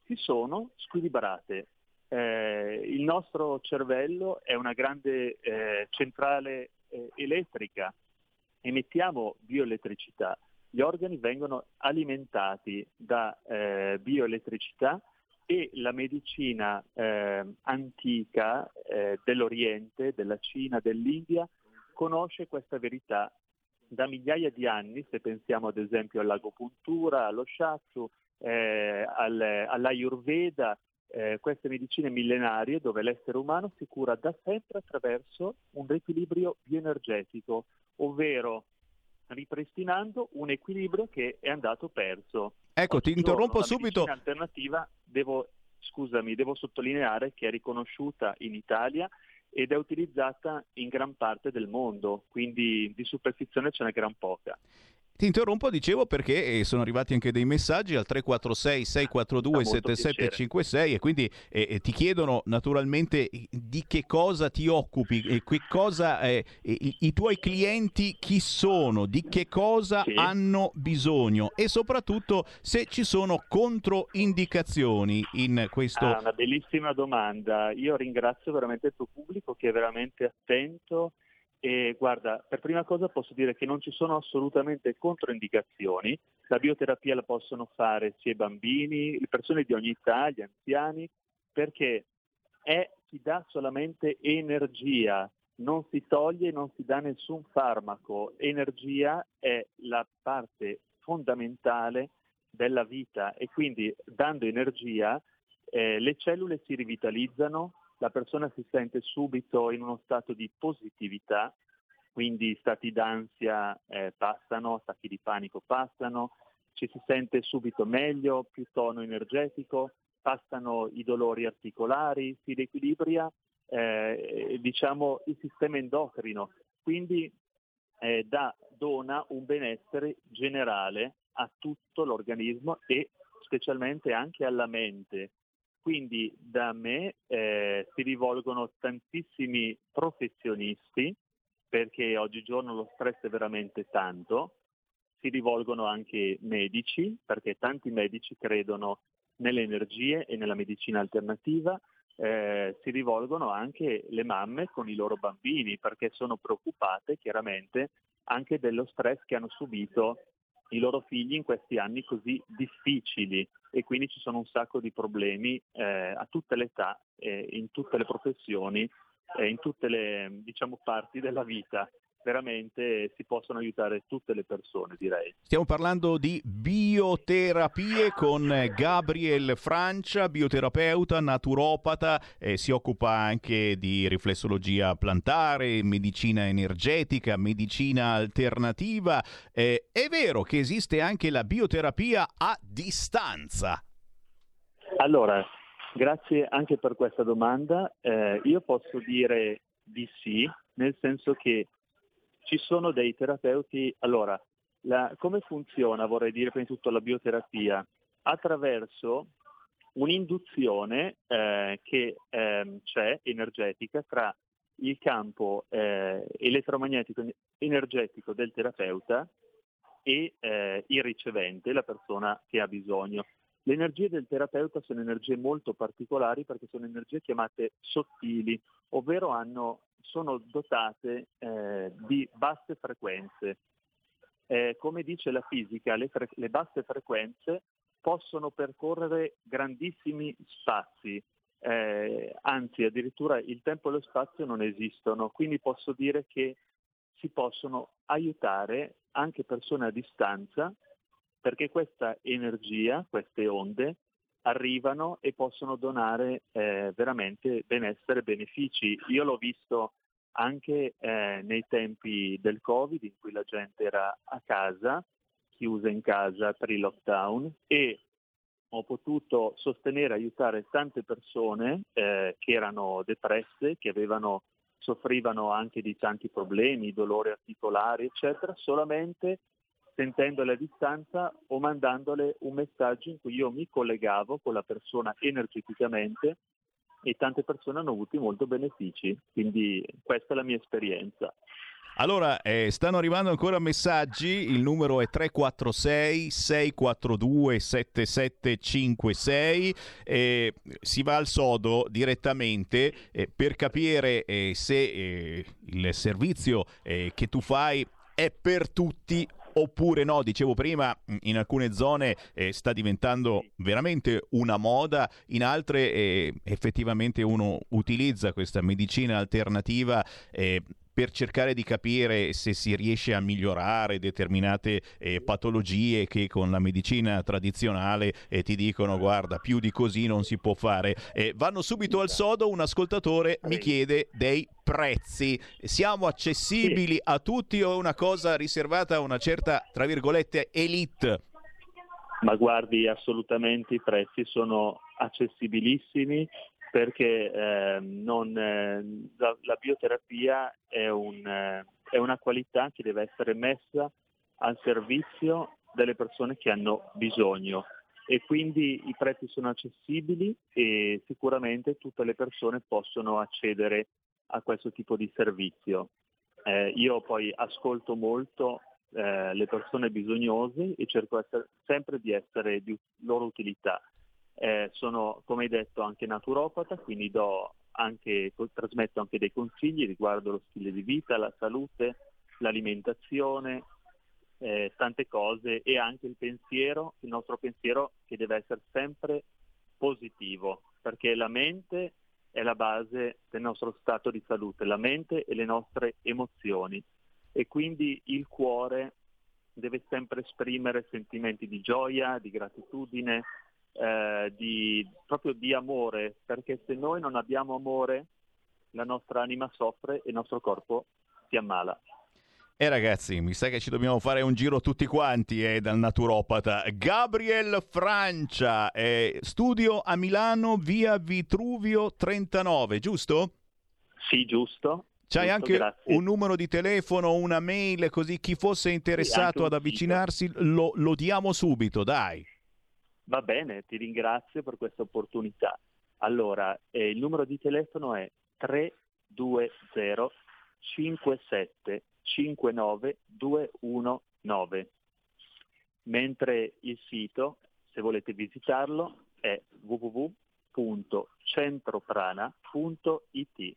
si sono squilibrate. Eh, il nostro cervello è una grande eh, centrale eh, elettrica, emettiamo bioelettricità, gli organi vengono alimentati da eh, bioelettricità e la medicina eh, antica eh, dell'Oriente, della Cina, dell'India conosce questa verità. Da migliaia di anni, se pensiamo ad esempio all'agopuntura, allo shiatsu, eh, al, all'Ayurveda, eh, queste medicine millenarie dove l'essere umano si cura da sempre attraverso un riequilibrio bioenergetico, ovvero ripristinando un equilibrio che è andato perso. Ecco, Oggi ti interrompo subito. L'alternativa, devo, scusami, devo sottolineare che è riconosciuta in Italia ed è utilizzata in gran parte del mondo, quindi di superstizione ce n'è gran poca. Ti interrompo, dicevo, perché eh, sono arrivati anche dei messaggi al 346 642 7756 e quindi eh, eh, ti chiedono naturalmente di che cosa ti occupi, che cosa, eh, i, i, tuoi clienti chi sono, di che cosa sì. hanno bisogno e soprattutto se ci sono controindicazioni in questo. Ah, una bellissima domanda. Io ringrazio veramente il tuo pubblico che è veramente attento e guarda, per prima cosa posso dire che non ci sono assolutamente controindicazioni, la bioterapia la possono fare sia i bambini, le persone di ogni età, gli anziani, perché è, ti dà solamente energia, non si toglie, non si dà nessun farmaco. Energia è la parte fondamentale della vita e quindi dando energia eh, le cellule si rivitalizzano, la persona si sente subito in uno stato di positività, quindi stati d'ansia eh, passano, stati di panico passano, ci si sente subito meglio, più tono energetico, passano i dolori articolari, si riequilibra eh, diciamo, il sistema endocrino, quindi eh, da, dona un benessere generale a tutto l'organismo e specialmente anche alla mente. Quindi da me eh, si rivolgono tantissimi professionisti perché oggigiorno lo stress è veramente tanto, si rivolgono anche medici perché tanti medici credono nelle energie e nella medicina alternativa, eh, si rivolgono anche le mamme con i loro bambini perché sono preoccupate chiaramente anche dello stress che hanno subito i loro figli in questi anni così difficili. E quindi ci sono un sacco di problemi eh, a tutte le età, eh, in tutte le professioni, eh, in tutte le diciamo, parti della vita veramente si possono aiutare tutte le persone, direi. Stiamo parlando di bioterapie con Gabriel Francia, bioterapeuta, naturopata, eh, si occupa anche di riflessologia plantare, medicina energetica, medicina alternativa. Eh, è vero che esiste anche la bioterapia a distanza? Allora, grazie anche per questa domanda. Eh, io posso dire di sì, nel senso che ci sono dei terapeuti, allora, la, come funziona, vorrei dire prima di tutto la bioterapia? Attraverso un'induzione eh, che eh, c'è energetica tra il campo eh, elettromagnetico energetico del terapeuta e eh, il ricevente, la persona che ha bisogno. Le energie del terapeuta sono energie molto particolari perché sono energie chiamate sottili, ovvero hanno sono dotate eh, di basse frequenze. Eh, come dice la fisica, le, fre- le, basse frequenze possono percorrere grandissimi spazi, eh, anzi addirittura il tempo e lo spazio non esistono, quindi posso dire che si possono aiutare anche persone a distanza perché questa energia, queste onde, arrivano e possono donare eh, veramente benessere, benefici. Io l'ho visto anche eh, nei tempi del Covid in cui la gente era a casa, chiusa in casa per il lockdown e ho potuto sostenere e aiutare tante persone eh, che erano depresse, che avevano, soffrivano anche di tanti problemi, dolori articolari, eccetera, solamente sentendole a distanza o mandandole un messaggio in cui io mi collegavo con la persona energeticamente e tante persone hanno avuto molti benefici, quindi questa è la mia esperienza. Allora, eh, stanno arrivando ancora messaggi, il numero è 346 642 7756, eh, si va al sodo direttamente eh, per capire eh, se eh, il servizio eh, che tu fai è per tutti oppure no. Dicevo prima, in alcune zone eh, sta diventando veramente una moda, in altre eh, effettivamente uno utilizza questa medicina alternativa. Per cercare di capire se si riesce a migliorare determinate eh, patologie che con la medicina tradizionale eh, ti dicono guarda più di così non si può fare. Eh, vanno subito al sodo, un ascoltatore mi chiede dei prezzi. Siamo accessibili a tutti o è una cosa riservata a una certa, tra virgolette, elite? Ma guardi, assolutamente i prezzi sono accessibilissimi perché eh, non, eh, la, la, bioterapia è, un, eh, è, una qualità che deve essere messa al servizio delle persone che hanno bisogno e quindi i prezzi sono accessibili e sicuramente tutte le persone possono accedere a questo tipo di servizio. Eh, io poi ascolto molto eh, le persone bisognose e cerco essere, sempre di essere di loro utilità eh, sono, come hai detto, anche naturopata, quindi anche, trasmetto anche dei consigli riguardo lo stile di vita, la salute, l'alimentazione, eh, tante cose e anche il pensiero, il nostro pensiero che deve essere sempre positivo, perché la mente è la base del nostro stato di salute, la mente e le nostre emozioni. E quindi il cuore deve sempre esprimere sentimenti di gioia, di gratitudine, eh, di, proprio di amore, perché se noi non abbiamo amore la nostra anima soffre e il nostro corpo si ammala. E ragazzi, mi sa che ci dobbiamo fare un giro tutti quanti eh, dal naturopata. Gabriel Francia, eh, studio a Milano, via Vitruvio 39, giusto? Sì, giusto. C'hai giusto, anche grazie. un numero di telefono, una mail, così chi fosse interessato un ad avvicinarsi lo, lo diamo subito, dai. Va bene, ti ringrazio per questa opportunità. Allora, eh, il numero di telefono è 320 57 59 219, mentre il sito, se volete visitarlo, è www.centroprana.it.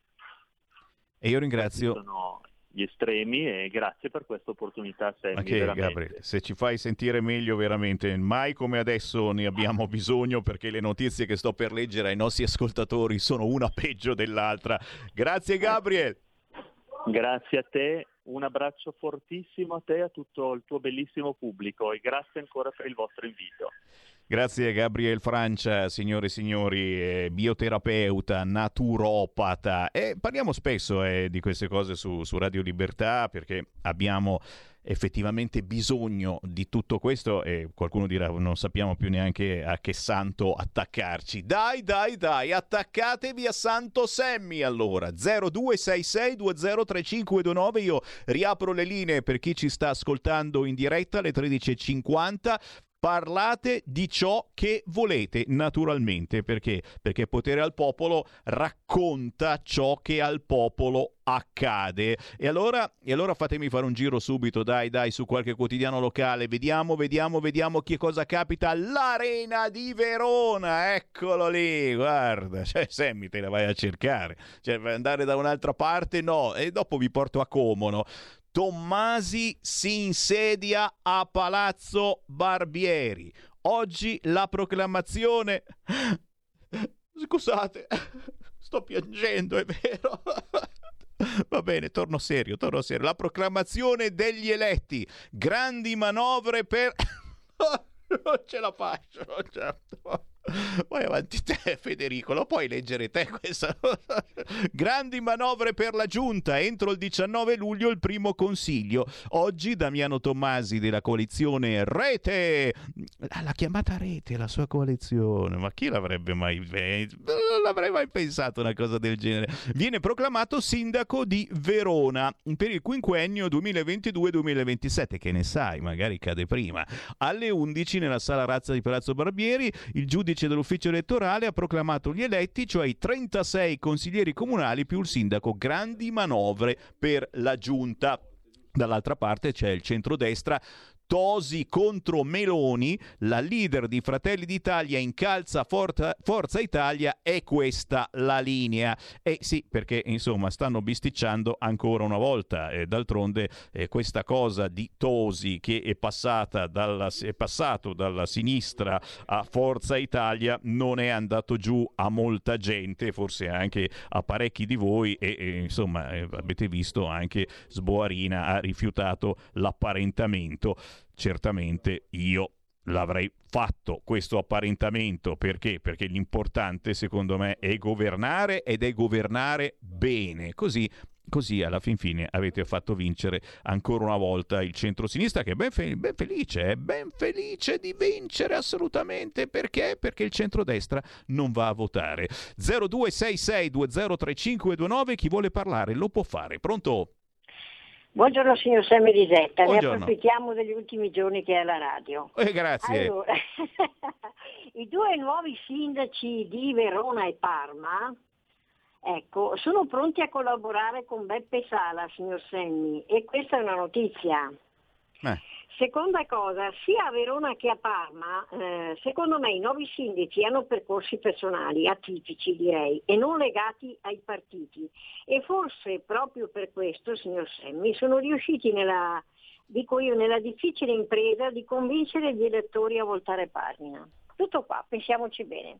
E io ringrazio... Sono gli estremi e grazie per questa opportunità, Sammy, veramente. Gabriele, se ci fai sentire meglio veramente, mai come adesso ne abbiamo <laughs> bisogno perché le notizie che sto per leggere ai nostri ascoltatori sono una peggio dell'altra. Grazie Gabriel. Grazie a te, un abbraccio fortissimo a te e a tutto il tuo bellissimo pubblico e grazie ancora per il vostro invito. Grazie Gabriel Francia, signore e signori, eh, bioterapeuta, naturopata. E parliamo spesso eh, di queste cose su, su Radio Libertà perché abbiamo effettivamente bisogno di tutto questo e qualcuno dirà non sappiamo più neanche a che santo attaccarci. Dai, dai, dai, attaccatevi a Santo Semmi allora. 0266203529 io riapro le linee per chi ci sta ascoltando in diretta alle 13.50 parlate di ciò che volete naturalmente perché? Perché potere al popolo racconta ciò che al popolo accade. E allora, e allora fatemi fare un giro subito dai dai su qualche quotidiano locale. Vediamo vediamo vediamo che cosa capita all'arena di Verona. Eccolo lì guarda cioè Sammy te la vai a cercare. Cioè andare da un'altra parte no e dopo vi porto a Comono Tommasi si insedia a Palazzo Barbieri. Oggi la proclamazione... <laughs> Scusate, <laughs> sto piangendo, è vero. <laughs> Va bene, torno serio, torno serio. La proclamazione degli eletti. Grandi manovre per... non ce la faccio, non ce la Vai avanti te, <laughs> Federico, lo puoi leggere te questa <laughs> Grandi manovre per la giunta. Entro il 19 luglio il primo consiglio. Oggi Damiano Tommasi della coalizione Rete. La chiamata Rete, la sua coalizione. Ma chi l'avrebbe mai non l'avrei mai pensato una cosa del genere. Viene proclamato sindaco di Verona per il quinquennio 2022-2027. Che ne sai, magari cade prima. Alle 11 nella sala razza di Palazzo Barbieri il giudice dell'ufficio elettorale ha proclamato gli eletti, cioè i 36 consiglieri comunali più il sindaco. Grandi manovre per la giunta. Dall'altra parte c'è il centrodestra Tosi contro Meloni, la leader di Fratelli d'Italia incalza Forza, Forza Italia, è questa la linea. E sì, perché insomma stanno bisticciando ancora una volta. E d'altronde eh, questa cosa di Tosi che è, passata dalla, è passato dalla sinistra a Forza Italia non è andato giù a molta gente, forse anche a parecchi di voi e, e insomma eh, avete visto anche Sboarina ha rifiutato l'apparentamento certamente io l'avrei fatto questo apparentamento perché? Perché l'importante secondo me è governare ed è governare bene. Così Così alla fin fine avete fatto vincere ancora una volta il centro-sinistra che è ben, fe- ben felice, è ben felice di vincere assolutamente. Perché? Perché il centrodestra non va a votare. 0266203529, chi vuole parlare lo può fare. Pronto? Buongiorno signor Sammy Risetta, ne approfittiamo degli ultimi giorni che è alla radio. Eh, grazie. Allora, <laughs> i due nuovi sindaci di Verona e Parma ecco, sono pronti a collaborare con Beppe Sala, signor Sammy, e questa è una notizia. Eh. Seconda cosa, sia a Verona che a Parma, eh, secondo me i nuovi sindaci hanno percorsi personali, atipici direi, e non legati ai partiti. E forse proprio per questo, signor Semmi, sono riusciti nella, dico io, nella difficile impresa di convincere gli elettori a voltare pagina. Tutto qua, pensiamoci bene.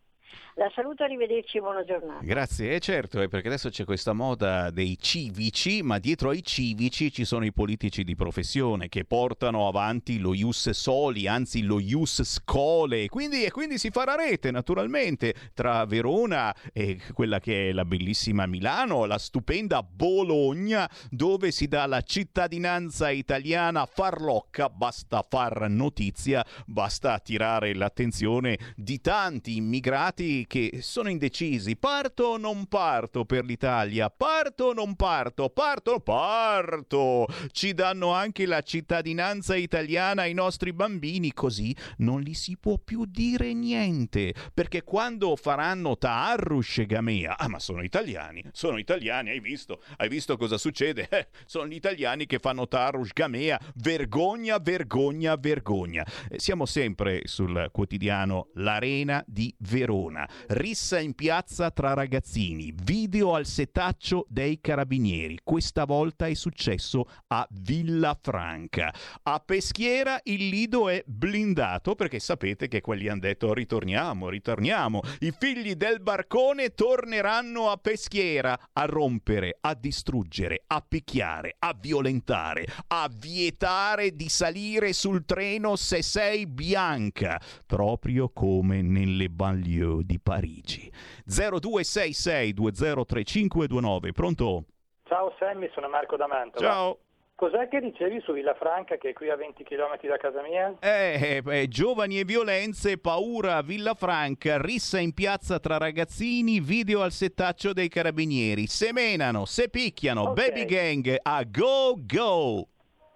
La saluto, arrivederci, buona giornata. Grazie, e certo, è perché adesso c'è questa moda dei civici, ma dietro ai civici ci sono i politici di professione che portano avanti lo ius soli, anzi lo ius scole, quindi, e quindi si farà rete naturalmente tra Verona e quella che è la bellissima Milano, la stupenda Bologna, dove si dà la cittadinanza italiana farlocca, basta far notizia, basta attirare l'attenzione di tanti immigrati che sono indecisi. Parto o non parto per l'Italia? Parto o non parto? Parto o parto? Ci danno anche la cittadinanza italiana ai nostri bambini, così non gli si può più dire niente. Perché quando faranno Taarrush Gamea, ah ma sono italiani, sono italiani, hai visto? Hai visto cosa succede? <laughs> Eh, sono gli italiani che fanno Taarrush Gamea, vergogna, vergogna, vergogna. Eh, siamo sempre sul quotidiano L'Arena di Verona. Rissa in piazza tra ragazzini, video al setaccio dei carabinieri. Questa volta è successo a Villafranca. A Peschiera il lido è blindato perché sapete che quelli hanno detto ritorniamo, ritorniamo. I figli del barcone torneranno a Peschiera a rompere, a distruggere, a picchiare, a violentare, a vietare di salire sul treno se sei bianca, proprio come nelle banlieue di Parigi. 0266 203529, pronto? Ciao Sammy, sono Marco da Mantova. Ciao. Cos'è che dicevi su Villafranca che è qui a 20 km da casa mia? Eh, eh, giovani e violenze, paura a Villafranca, rissa in piazza tra ragazzini, video al settaccio dei carabinieri. Se menano, se picchiano, Ok. baby gang a go go.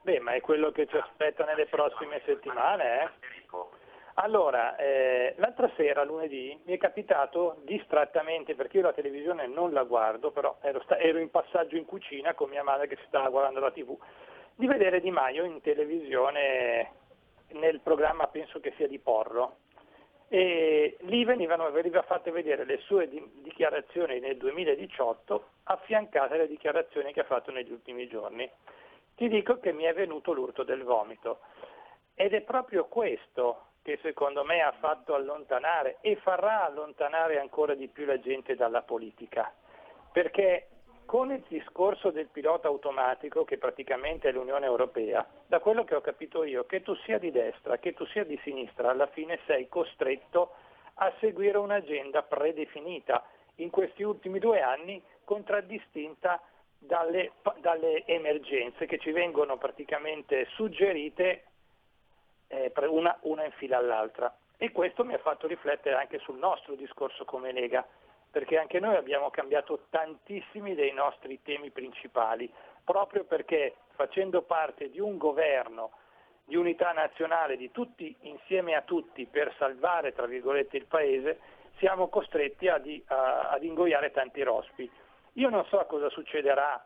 Beh, ma è quello che ci aspetta nelle prossime settimane, eh? Allora, eh, l'altra sera, lunedì, mi è capitato distrattamente, perché io la televisione non la guardo, però ero, sta- ero in passaggio in cucina con mia madre che si stava guardando la tv, di vedere Di Maio in televisione nel programma, penso che sia di Porro. E lì venivano, veniva fatte vedere le sue di- dichiarazioni nel 2018 affiancate alle dichiarazioni che ha fatto negli ultimi giorni. Ti dico che mi è venuto l'urto del vomito ed è proprio questo che secondo me ha fatto allontanare e farà allontanare ancora di più la gente dalla politica. Perché con il discorso del pilota automatico, che praticamente è l'Unione Europea, da quello che ho capito io, che tu sia di destra, che tu sia di sinistra, alla fine sei costretto a seguire un'agenda predefinita, in questi ultimi due anni contraddistinta dalle, dalle emergenze che ci vengono praticamente suggerite eh, una, una in fila all'altra. E questo mi ha fatto riflettere anche sul nostro discorso come Lega, perché anche noi abbiamo cambiato tantissimi dei nostri temi principali, proprio perché facendo parte di un governo di unità nazionale di tutti insieme a tutti per salvare tra virgolette il paese, siamo costretti ad, a- ad ingoiare tanti rospi. Io non so cosa succederà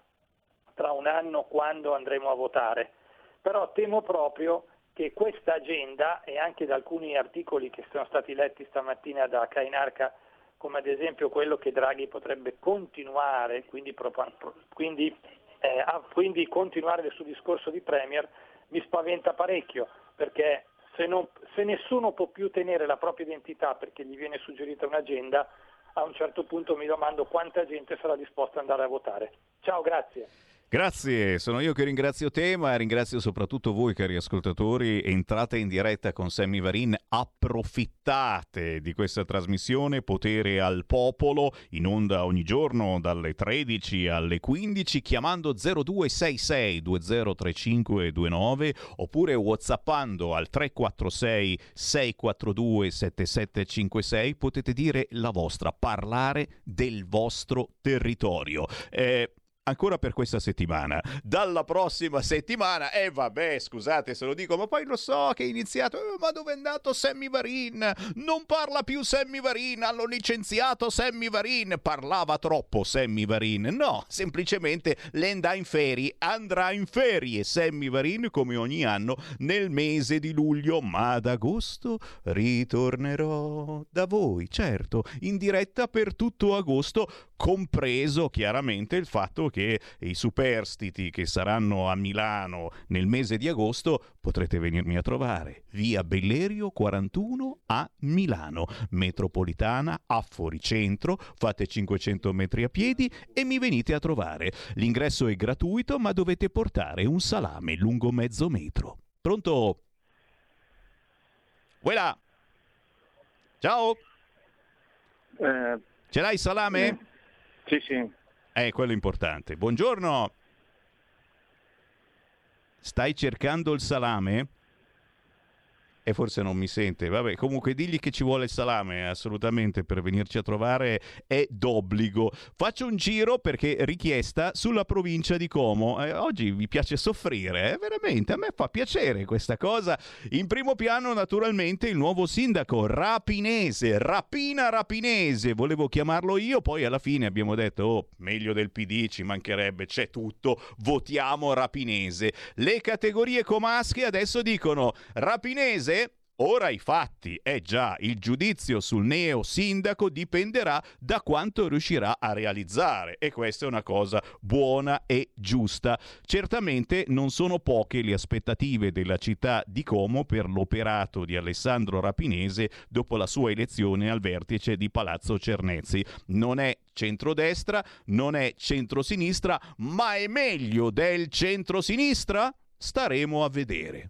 tra un anno quando andremo a votare, però temo proprio che questa agenda e anche da alcuni articoli che sono stati letti stamattina da Cainarca, come ad esempio quello che Draghi potrebbe continuare, quindi, quindi, eh, quindi continuare il suo discorso di Premier, mi spaventa parecchio, perché se, non- se nessuno può più tenere la propria identità perché gli viene suggerita un'agenda, a un certo punto mi domando quanta gente sarà disposta ad andare a votare. Ciao, grazie. Grazie, sono io che ringrazio te, ma ringrazio soprattutto voi cari ascoltatori. Entrate in diretta con Sammy Varin, approfittate di questa trasmissione Potere al Popolo, in onda ogni giorno dalle 13 alle 15 chiamando 0266 203529 oppure whatsappando al 346 642 7756 potete dire la vostra, parlare del vostro territorio. Eh, ancora per questa settimana. Dalla prossima settimana, e eh, vabbè, scusate se lo dico, ma poi lo so che è iniziato, eh, ma dove è andato Sammy Varin? Non parla più Sammy Varin, hanno licenziato Sammy Varin, parlava troppo Sammy Varin. No, semplicemente l'enda in ferie, andrà in ferie Sammy Varin come ogni anno nel mese di luglio, ma ad agosto ritornerò da voi, certo, in diretta per tutto agosto, compreso chiaramente il fatto che che i superstiti che saranno a Milano nel mese di agosto potrete venirmi a trovare. Via Bellerio 41 a Milano, metropolitana a fuoricentro, fate 500 metri a piedi e mi venite a trovare. L'ingresso è gratuito ma dovete portare un salame lungo mezzo metro. Pronto? Voilà. Ciao. Eh, Ce l'hai il salame? eh, sì, sì. Eh, quello importante. Buongiorno. Stai cercando il salame? E forse non mi sente. Vabbè, comunque digli che ci vuole il salame, assolutamente, per venirci a trovare è d'obbligo. Faccio un giro perché richiesta sulla provincia di Como. Eh, oggi vi piace soffrire, eh? veramente, a me fa piacere questa cosa. In primo piano, naturalmente, il nuovo sindaco Rapinese, Rapina Rapinese, volevo chiamarlo io, poi alla fine abbiamo detto, oh, meglio del PD, ci mancherebbe, c'è tutto, votiamo Rapinese. Le categorie comasche adesso dicono Rapinese Ora i fatti, eh già, il giudizio sul neo sindaco dipenderà da quanto riuscirà a realizzare e questa è una cosa buona e giusta. Certamente non sono poche le aspettative della città di Como per l'operato di Alessandro Rapinese dopo la sua elezione al vertice di Palazzo Cernezzi. Non è centrodestra, non è centrosinistra, ma è meglio del centrosinistra? Staremo a vedere.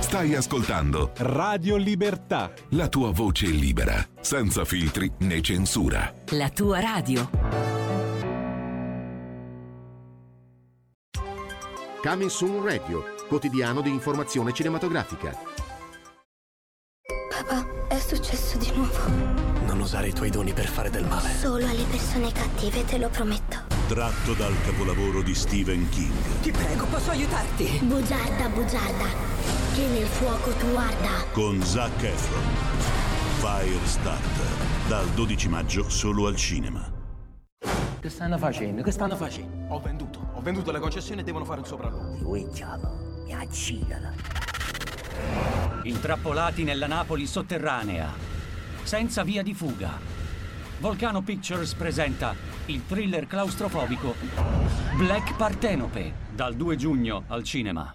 Stai ascoltando Radio Libertà. la tua voce libera, senza filtri né censura. La tua radio. Coming Soon Radio, quotidiano di informazione cinematografica. Papà, è successo di nuovo. Non usare i tuoi doni per fare del male. Solo alle persone cattive, te lo prometto. Tratto dal capolavoro di Stephen King. Ti prego, posso aiutarti? Bugiarda, bugiarda, che nel fuoco tu arda. Con Zac Efron. Firestarter. Dal 12 maggio solo al cinema. Che stanno facendo? Che stanno facendo? Ho venduto. Ho venduto le concessioni e devono fare un sopralluogo. Luigiano, mi accidano. Intrappolati nella Napoli sotterranea, senza via di fuga. Volcano Pictures presenta il thriller claustrofobico Black Partenope, dal 2 giugno al cinema.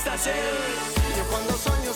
Ricorda che stasera Io quando sogno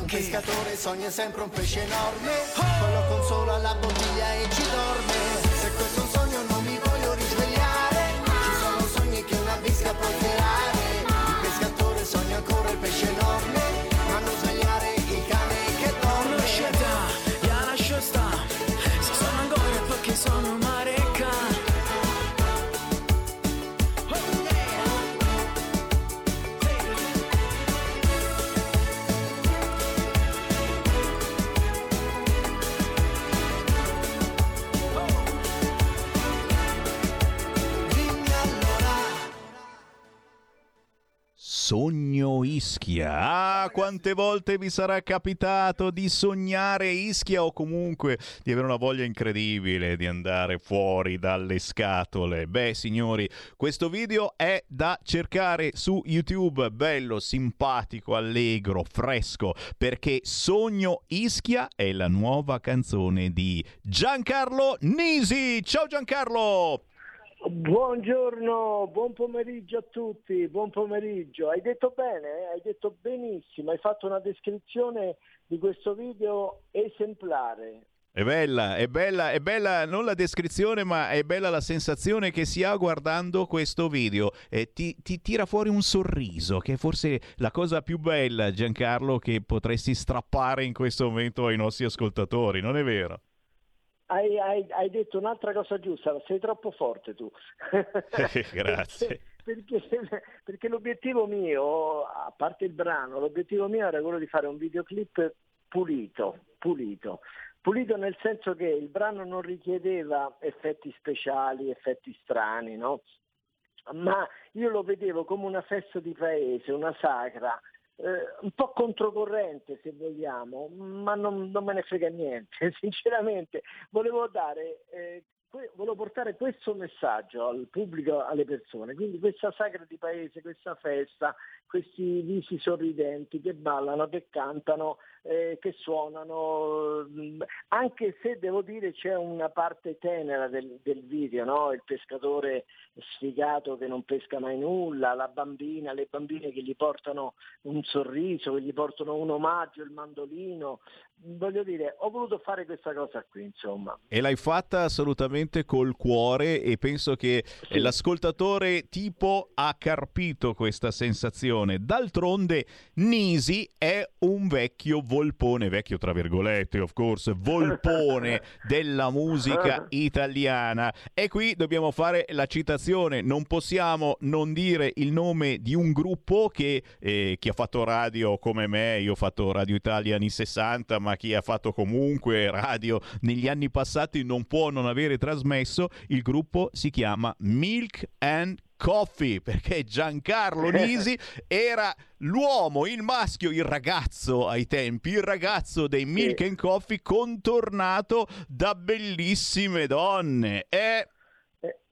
perché? pescatore sogna sempre un pesce enorme. Ischia. Ah, quante volte vi sarà capitato di sognare Ischia o comunque di avere una voglia incredibile di andare fuori dalle scatole? Beh, signori, questo video è da cercare su YouTube, bello, simpatico, allegro, fresco, perché Sogno Ischia è la nuova canzone di Giancarlo Nisi. Ciao Giancarlo! Buongiorno, buon pomeriggio a tutti, buon pomeriggio. Hai detto bene, eh? hai detto benissimo, hai fatto una descrizione di questo video esemplare. È bella, è bella, è bella non la descrizione, ma è bella la sensazione che si ha guardando questo video. E ti, ti tira fuori un sorriso, che è forse la cosa più bella, Giancarlo, che potresti strappare in questo momento ai nostri ascoltatori, non è vero? Hai, hai- hai detto un'altra cosa giusta, sei troppo forte tu. <laughs> Grazie. <laughs> perché, perché l'obiettivo mio, a parte il brano, l'obiettivo mio era quello di fare un videoclip pulito, pulito. Pulito nel senso che il brano non richiedeva effetti speciali, effetti strani, no? Ma io lo vedevo come una festa di paese, una sacra, eh, un po' controcorrente se vogliamo, ma non, non me ne frega niente, <laughs> sinceramente. Volevo dare, eh, que- volevo portare questo messaggio al pubblico, alle persone, quindi questa sacra di paese, questa festa, questi visi sorridenti che ballano, che cantano, eh, che suonano, anche se devo dire c'è una parte tenera del, del video, no? il pescatore sfigato che non pesca mai nulla, la bambina, le bambine che gli portano un sorriso, che gli portano un omaggio, il mandolino, voglio dire, ho voluto fare questa cosa qui, insomma. E l'hai fatta assolutamente col cuore e penso che eh, l'ascoltatore tipo ha carpito questa sensazione. D'altronde Nisi è un vecchio volpone, vecchio tra virgolette, of course, volpone <laughs> della musica italiana. E qui dobbiamo fare la citazione, non possiamo non dire il nome di un gruppo che eh, chi ha fatto radio come me, io ho fatto Radio Italia anni 60, ma chi ha fatto comunque radio negli anni passati non può non avere trasmesso, il gruppo si chiama Milk and Coffee perché Giancarlo Nisi <laughs> era l'uomo, il maschio, il ragazzo ai tempi, il ragazzo dei Milk and Coffee contornato da bellissime donne. E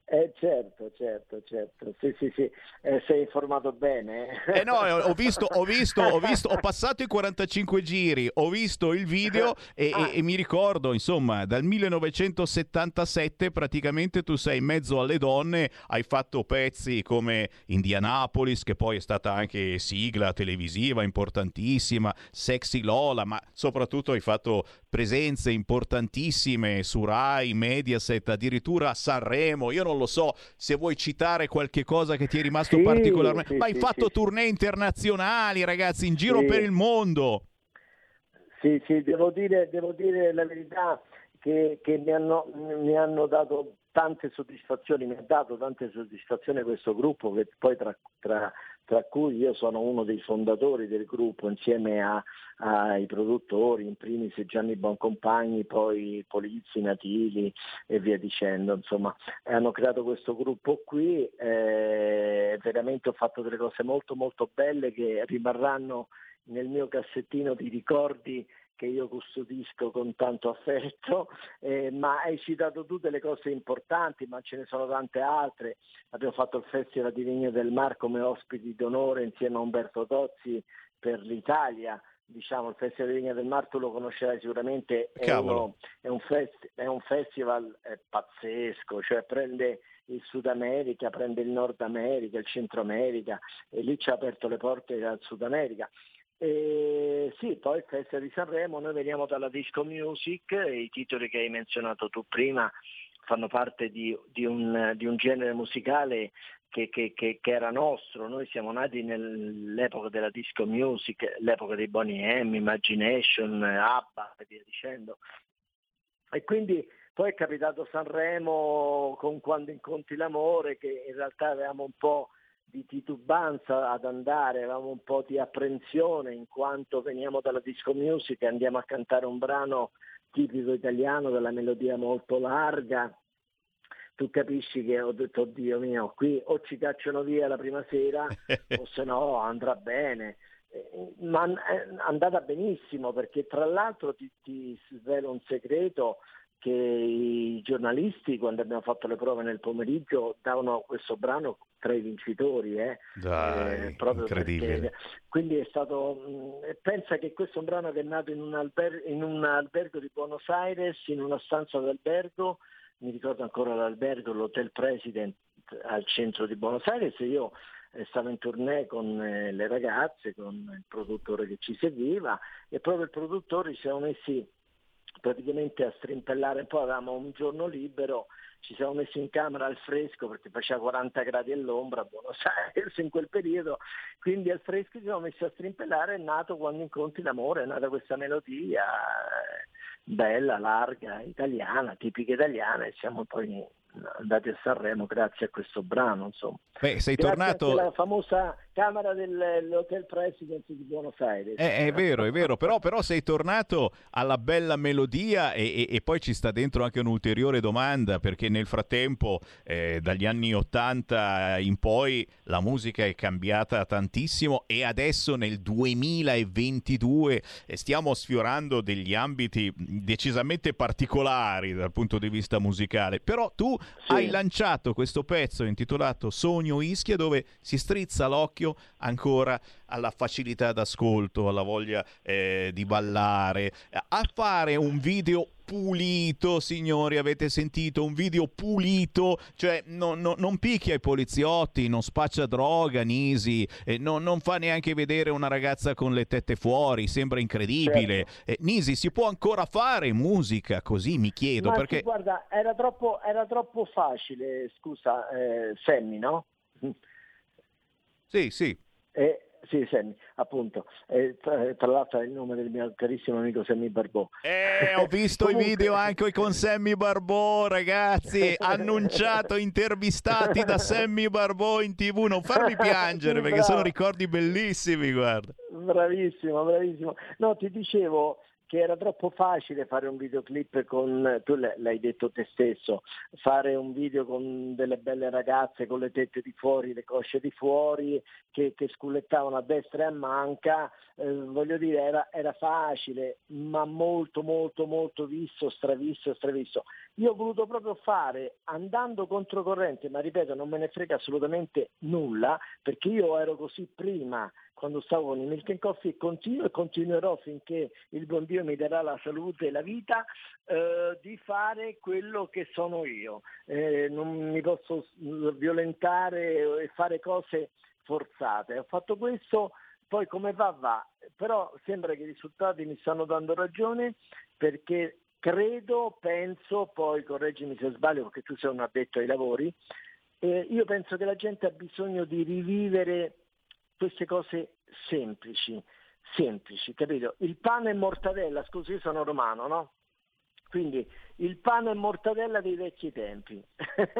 Eh certo, certo, certo, sì sì sì, Eh, sei informato bene. Eh no, ho visto, ho visto, ho visto, ho passato i 45 giri, ho visto il video <laughs> e, e- e mi ricordo, insomma, dal 1977 praticamente tu sei in mezzo alle donne, hai fatto pezzi come Indianapolis, che poi è stata anche sigla televisiva importantissima, Sexy Lola, ma soprattutto hai fatto presenze importantissime su Rai, Mediaset, addirittura a Sanremo. Io non lo so se vuoi citare qualche cosa che ti è rimasto Sì, particolarmente, sì, ma hai sì, fatto tournée internazionali, ragazzi, in giro per il mondo. Sì, sì, devo dire, devo dire la verità che, che mi, hanno, mi hanno dato tante soddisfazioni, mi ha dato tante soddisfazioni questo gruppo, che poi tra, tra- tra cui io sono uno dei fondatori del gruppo insieme a- ai produttori, in primis Gianni Boncompagni, poi Polizzi, Natili e via dicendo. Insomma, hanno creato questo gruppo qui, eh, veramente ho fatto delle cose molto molto belle che rimarranno nel mio cassettino di ricordi che io custodisco con tanto affetto, eh, ma hai citato tu delle cose importanti, ma ce ne sono tante altre. Abbiamo fatto il Festival di Vigno del Mar come ospiti d'onore insieme a Umberto Tozzi per l'Italia. Diciamo, il Festival di Vigno del Mar tu lo conoscerai sicuramente, è, uno- è un, festi- è un festival eh, pazzesco, cioè prende il Sud America, prende il Nord America, il Centro America e lì ci ha aperto le porte al Sud America. E sì, poi il Festival di Sanremo, noi veniamo dalla disco music, i titoli che hai menzionato tu prima fanno parte di, di, un, di un, genere musicale che, che, che, che, era nostro, noi siamo nati nell'epoca della disco music, l'epoca dei Bonnie M, Imagination, ABBA e via dicendo. E quindi poi è capitato Sanremo con Quando incontri l'amore, che in realtà avevamo un po' di titubanza ad andare, avevamo un po' di apprensione in quanto veniamo dalla disco music e andiamo a cantare un brano tipico italiano dalla melodia molto larga. Tu capisci che ho detto, oddio mio, qui o ci cacciano via la prima sera <laughs> o se no andrà bene. Eh, ma è andata benissimo perché tra l'altro ti, ti svelo un segreto, che i giornalisti quando abbiamo fatto le prove nel pomeriggio davano questo brano tra i vincitori. Eh? Dai, eh, incredibile. Perché, quindi è stato, mh, pensa che questo è un brano che è nato in un, alber- in un albergo di Buenos Aires, in una stanza d'albergo, mi ricordo ancora l'albergo, l'Hotel President al centro di Buenos Aires, io eh, stavo in tournée con eh, le ragazze, con il produttore che ci seguiva e proprio il produttore ci siamo messi praticamente a strimpellare, poi avevamo un giorno libero, ci siamo messi in camera al fresco perché faceva 40 gradi all'ombra a Buenos Aires in quel periodo, quindi al fresco ci siamo messi a strimpellare, è nato quando incontri l'amore, è nata questa melodia bella, larga, italiana, tipica italiana e siamo poi andati a Sanremo grazie a questo brano. Insomma. Beh, sei grazie tornato... alla famosa Camera dell'Hotel President di Buenos Aires. Eh, è vero, è vero, però, però, sei tornato alla bella melodia e, e, e, poi ci sta dentro anche un'ulteriore domanda, perché nel frattempo, eh, dagli anni 80 in poi, la musica è cambiata tantissimo e adesso nel 2022 eh, stiamo sfiorando degli ambiti decisamente particolari dal punto di vista musicale. Però tu sì. hai lanciato questo pezzo intitolato Sogno Ischia dove si strizza l'occhio ancora alla facilità d'ascolto, alla voglia eh, di ballare, a fare un video pulito, signori, avete sentito? Un video pulito, cioè no, no, non picchia i poliziotti, non spaccia droga, Nisi, eh, no, non fa neanche vedere una ragazza con le tette fuori, sembra incredibile. Certo. Eh, Nisi, si può ancora fare musica così, mi chiedo, Ma perché... Guarda, era troppo, era troppo facile, scusa, eh, Sammy, no? Sì, sì. Eh, sì, Sammy, appunto. Eh, tra, tra, l'altro è il nome del mio carissimo amico Sammy Barbò. Eh, ho <laughs> visto Comunque... i video anche con Sammy Barbò, ragazzi, <laughs> annunciato, intervistati da Sammy Barbò in tv. Non farmi piangere <laughs> perché sono ricordi bellissimi, guarda. Bravissimo, bravissimo. No, ti dicevo, che era troppo facile fare un videoclip con, tu l'hai detto te stesso, fare un video con delle belle ragazze con le tette di fuori, le cosce di fuori, che, che scullettavano a destra e a manca, eh, voglio dire era, era, facile, ma molto molto molto visto, stravisto, stravisto. Io ho voluto proprio fare andando controcorrente, ma ripeto non me ne frega assolutamente nulla, perché io ero così prima quando stavo con i Milk and Coffee e continuo e continuerò finché il buon Dio mi darà la salute e la vita eh, di fare quello che sono io. Eh, non mi posso violentare e fare cose forzate. Ho fatto questo, poi come va va, però sembra che i risultati mi stanno dando ragione perché credo, penso, poi correggimi se sbaglio perché tu sei un addetto ai lavori, eh, io penso che la gente ha bisogno di rivivere queste cose semplici, semplici, capito? Il pane e mortadella, scusi, io sono romano, no? Quindi il pane e mortadella dei vecchi tempi.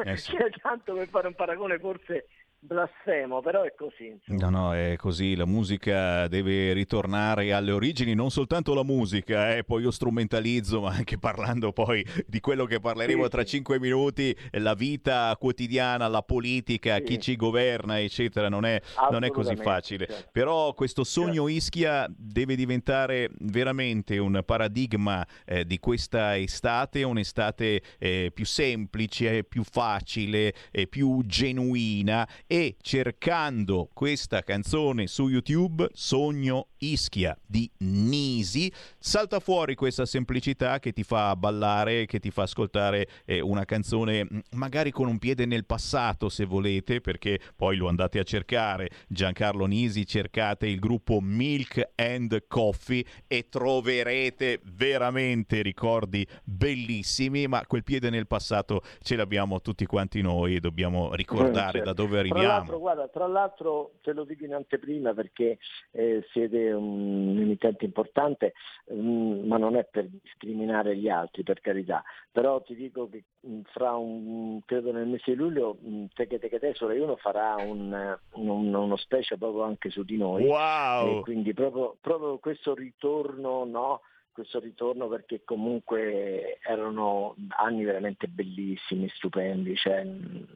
Eh sì. <laughs> Tanto per fare un paragone forse blasfemo, però è così. No, no, è così, la musica deve ritornare alle origini, non soltanto la musica, eh, poi io strumentalizzo, ma anche parlando poi di quello che parleremo sì, tra sì. cinque minuti, la vita quotidiana, la politica, sì. chi ci governa, eccetera, non è, non è così facile. Certo. Però questo sogno certo. Ischia deve diventare veramente un paradigma eh, di questa estate, un'estate eh, più semplice, più facile, più genuina e cercando questa canzone su YouTube, Sogno Ischia di Nisi, salta fuori questa semplicità che ti fa ballare, che ti fa ascoltare eh, una canzone mm, magari con un piede nel passato se volete, perché poi lo andate a cercare, Giancarlo Nisi, cercate il gruppo Milk and Coffee e troverete veramente ricordi bellissimi, ma quel piede nel passato ce l'abbiamo tutti quanti noi e dobbiamo ricordare Eh, da certo. Tra l'altro, guarda, tra l'altro te lo dico in anteprima perché eh, siete un emittente importante, mm, ma non è per discriminare gli altri, per carità. Però ti dico che mm, fra un, credo nel mese di luglio, mm, Teche Teche Tesoro uno farà un, eh, un- uno special proprio anche su di noi. Wow! E quindi proprio, proprio questo ritorno, no? questo ritorno perché comunque erano anni veramente bellissimi, stupendi, cioè, mh,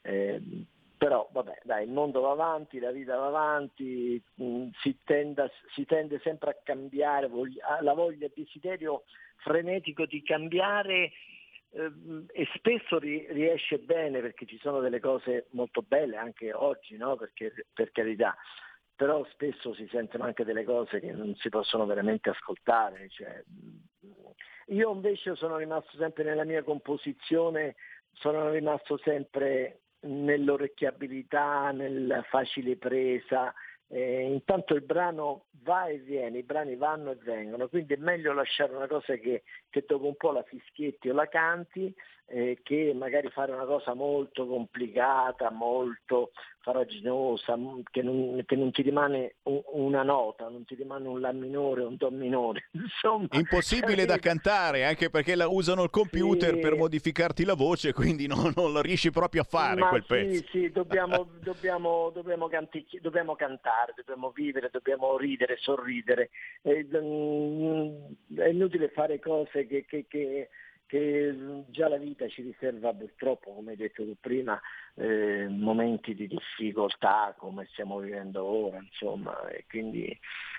eh, però vabbè, dai, il mondo va avanti, la vita va avanti, mh, si, tenda- si tende sempre a cambiare, voglia- la voglia e il desiderio frenetico di cambiare ehm, e spesso ri- riesce bene perché ci sono delle cose molto belle anche oggi, no? Perché, per carità, però spesso si sentono anche delle cose che non si possono veramente ascoltare. cioè, mh, io invece sono rimasto sempre nella mia composizione, sono rimasto sempre nell'orecchiabilità, nella facile presa. eh, intanto il brano va e viene, i brani vanno e vengono, quindi è meglio lasciare una cosa che, che dopo un po' la fischietti o la canti eh, che magari fare una cosa molto complicata, molto faraginosa, che non, che non ti rimane un- una nota, non ti rimane un La minore, un Do minore, <laughs> insomma. Impossibile da cantare, anche perché la usano il computer Sì. per modificarti la voce, quindi no- <laughs> non lo riesci proprio a fare Ma quel sì, pezzo. Sì, dobbiamo, <laughs> dobbiamo, dobbiamo, dobbiamo cantare, dobbiamo vivere, dobbiamo ridere, sorridere. E, mm, è inutile fare cose che, che- che- che già la vita ci riserva purtroppo, come hai detto tu prima, eh, momenti di difficoltà come stiamo vivendo ora, insomma. E quindi,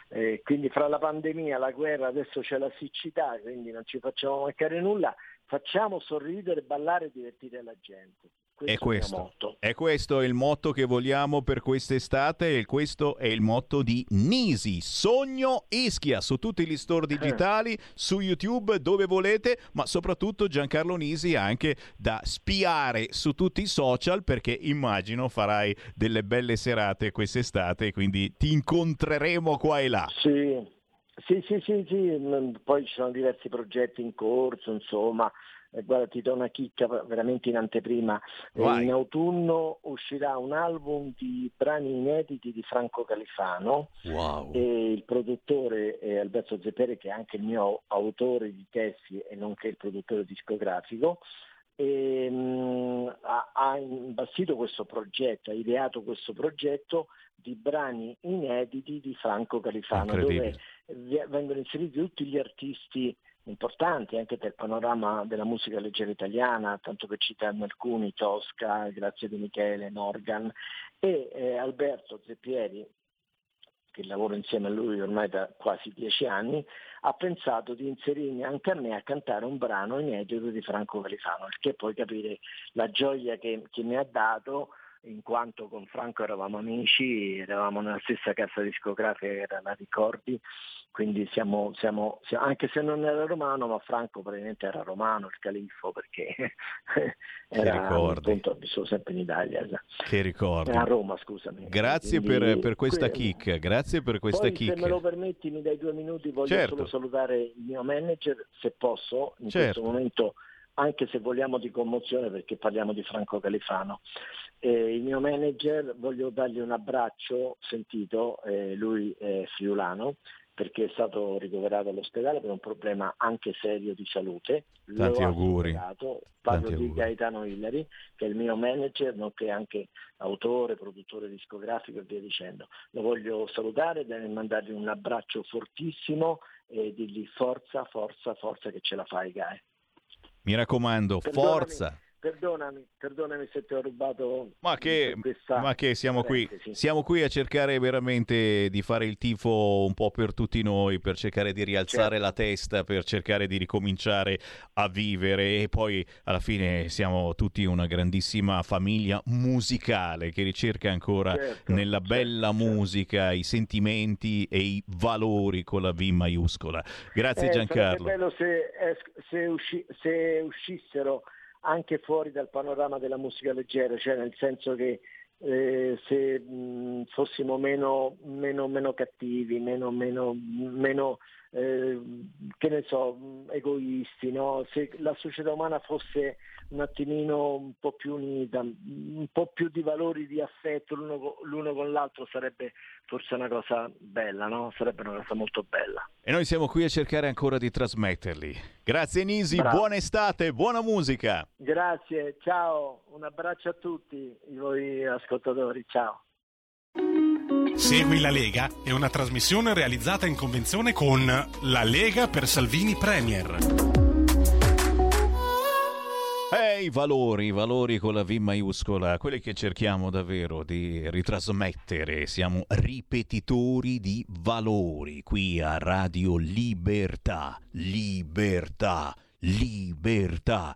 eh, quindi fra la pandemia, la guerra, adesso c'è la siccità, quindi non ci facciamo mancare nulla, facciamo sorridere, ballare e divertire la gente. È Questo mio questo, è questo il motto che vogliamo per quest'estate e questo è il motto di Nisi, Sogno Ischia, su tutti gli store digitali, su YouTube, dove volete, ma soprattutto Giancarlo Nisi anche da spiare su tutti i social perché immagino farai delle belle serate quest'estate, quindi ti incontreremo qua e là. Sì, sì, sì, sì, sì, mm, poi ci sono diversi progetti in corso, insomma, Eh, guarda ti do una chicca veramente in anteprima, Eh, in autunno uscirà un album di brani inediti di Franco Califano. Wow. e il produttore è Alberto Zeppere che è anche il mio autore di testi e nonché il produttore discografico. E, mm, ha, ha imbastito questo progetto, ha ideato questo progetto di brani inediti di Franco Califano dove vengono inseriti tutti gli artisti importanti anche del panorama della musica leggera italiana, tanto per citarne alcuni, Tosca, Grazia di Michele, Morgan e eh, Alberto Zeppieri, che lavoro insieme a lui ormai da quasi dieci anni, ha pensato di inserirmi anche a me a cantare un brano inedito di Franco Califano, il che puoi capire la gioia che, che mi ha dato in quanto con Franco eravamo amici, eravamo nella stessa casa discografica che era la Ricordi, quindi siamo, siamo, siamo- anche se non era romano, ma Franco probabilmente era romano, il califfo, perché era appunto, vissuto sempre in Italia, Che ricordi. a Roma scusami. Grazie Quindi, per, per questa que- kick, grazie per questa poi se kick. me lo permetti mi dai due minuti, voglio Certo. solo salutare il mio manager, se posso, in Certo. questo momento, anche se vogliamo di commozione perché parliamo di Franco Califano. Eh, il mio manager, voglio dargli un abbraccio sentito, eh, lui è friulano, perché è stato ricoverato all'ospedale per un problema anche serio di salute. Tanti auguri. Parlo Tanti di auguri. Gaetano Hillary, che è il mio manager, nonché anche autore, produttore discografico e via dicendo. Lo voglio salutare e mandargli un abbraccio fortissimo e dirgli forza, forza, forza che ce la fai Gae. Mi raccomando, Perdonami, forza. Perdonami, perdonami se ti ho rubato Ma che, ma che siamo qui, siamo qui a cercare veramente di fare il tifo un po' per tutti noi, per cercare di rialzare Certo. la testa, per cercare di ricominciare a vivere e poi alla fine siamo tutti una grandissima famiglia musicale che ricerca ancora Certo, nella bella musica i sentimenti e i valori con la V maiuscola. Grazie Eh, Giancarlo. Sarebbe bello se, se usci- se uscissero anche fuori dal panorama della musica leggera, cioè nel senso che eh, se mh, fossimo meno, meno, meno cattivi, meno, meno, meno eh, che ne so, egoisti, no? se la società umana fosse un attimino un po' più unita, un po' più di valori di affetto l'uno, l'uno con l'altro sarebbe forse una cosa bella, no? sarebbe una cosa molto bella. E noi siamo qui a cercare ancora di trasmetterli. Grazie Nisi, Bravo. buona estate, buona musica. Grazie, ciao, un abbraccio a tutti i voi ascoltatori, ciao. Segui la Lega è una trasmissione realizzata in convenzione con La Lega per Salvini Premier. E i valori, i valori con la V maiuscola, quelli che cerchiamo davvero di ritrasmettere. Siamo ripetitori di valori qui a Radio Libertà. Libertà, libertà.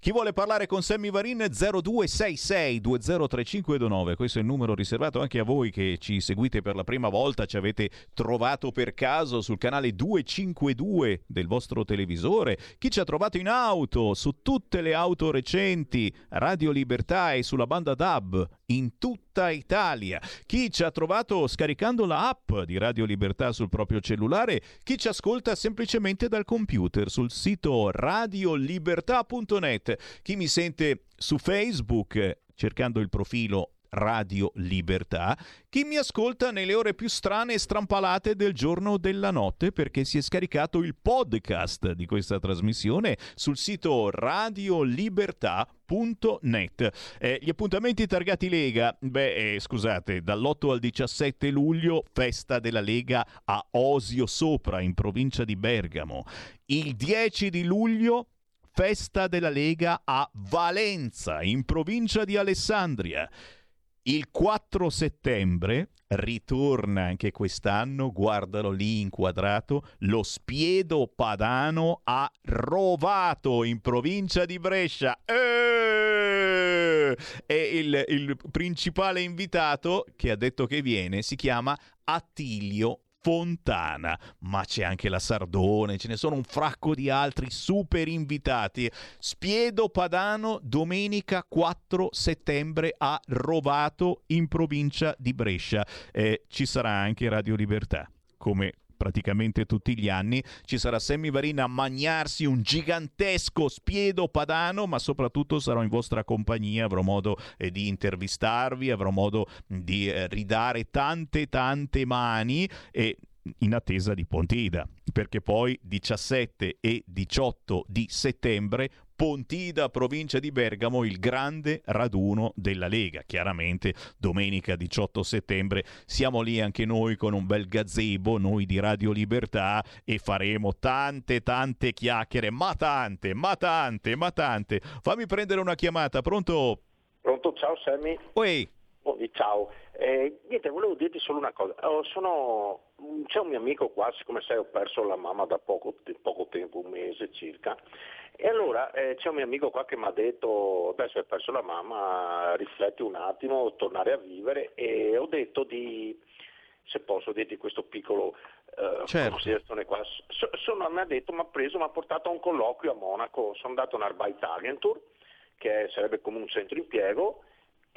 Chi vuole parlare con Sammy Varin 0266 203529, questo è il numero riservato anche a voi che ci seguite per la prima volta, ci avete trovato per caso sul canale 252 del vostro televisore, chi ci ha trovato in auto, su tutte le auto recenti, Radio Libertà e sulla banda DAB in tutta Italia, chi ci ha trovato scaricando la app di Radio Libertà sul proprio cellulare, chi ci ascolta semplicemente dal computer sul sito radiolibertà.net, chi mi sente su Facebook eh, cercando il profilo Radio Libertà, chi mi ascolta nelle ore più strane e strampalate del giorno o della notte perché si è scaricato il podcast di questa trasmissione sul sito radiolibertà.net. Eh, gli appuntamenti targati Lega, beh, eh, scusate, dall'8 al 17 luglio, festa della Lega a Osio Sopra, in provincia di Bergamo. Il 10 di luglio, festa della Lega a Valenza, in provincia di Alessandria. Il 4 settembre ritorna anche quest'anno, guardalo lì inquadrato, lo Spiedo Padano a Rovato in provincia di Brescia. Eh! E il, il principale invitato che ha detto che viene si chiama Attilio Fontana, ma c'è anche la Sardone, ce ne sono un fracco di altri super invitati. Spiedo Padano domenica 4 settembre a Rovato in provincia di Brescia. Eh, ci sarà anche Radio Libertà, come praticamente tutti gli anni ci sarà Sammy Varin a magnarsi un gigantesco spiedo padano ma soprattutto sarò in vostra compagnia avrò modo eh, di intervistarvi avrò modo di eh, ridare tante tante mani e in attesa di Pontida perché poi 17 e 18 di settembre Pontida, provincia di Bergamo, il grande raduno della Lega. Chiaramente domenica 18 settembre siamo lì anche noi con un bel gazebo, noi di Radio Libertà e faremo tante tante chiacchiere, ma tante, ma tante, ma tante. Fammi prendere una chiamata, pronto? Pronto, ciao Sammy. Oi. Oh, ciao. Eh, niente, volevo dirti solo una cosa. Oh, sono- C'è un mio amico qua, siccome sai ho perso la mamma da poco, poco tempo, un mese circa, e allora eh, c'è un mio amico qua che mi ha detto, adesso hai perso la mamma, rifletti un attimo, tornare a vivere, e ho detto di, se posso dirti questo piccolo eh, Certo. considerazione qua, So- sono, mi ha detto, mi ha preso, mi ha portato a un colloquio a Monaco, sono andato a un Arbeitsagentur, che sarebbe come un centro impiego,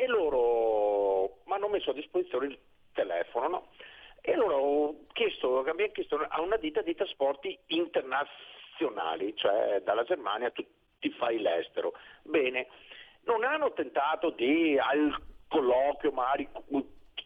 e loro mi hanno messo a disposizione il telefono, no? E allora ho chiesto, abbiamo chiesto a una ditta di trasporti internazionali, cioè dalla Germania tu ti fai l'estero. Bene, non hanno tentato di al colloquio magari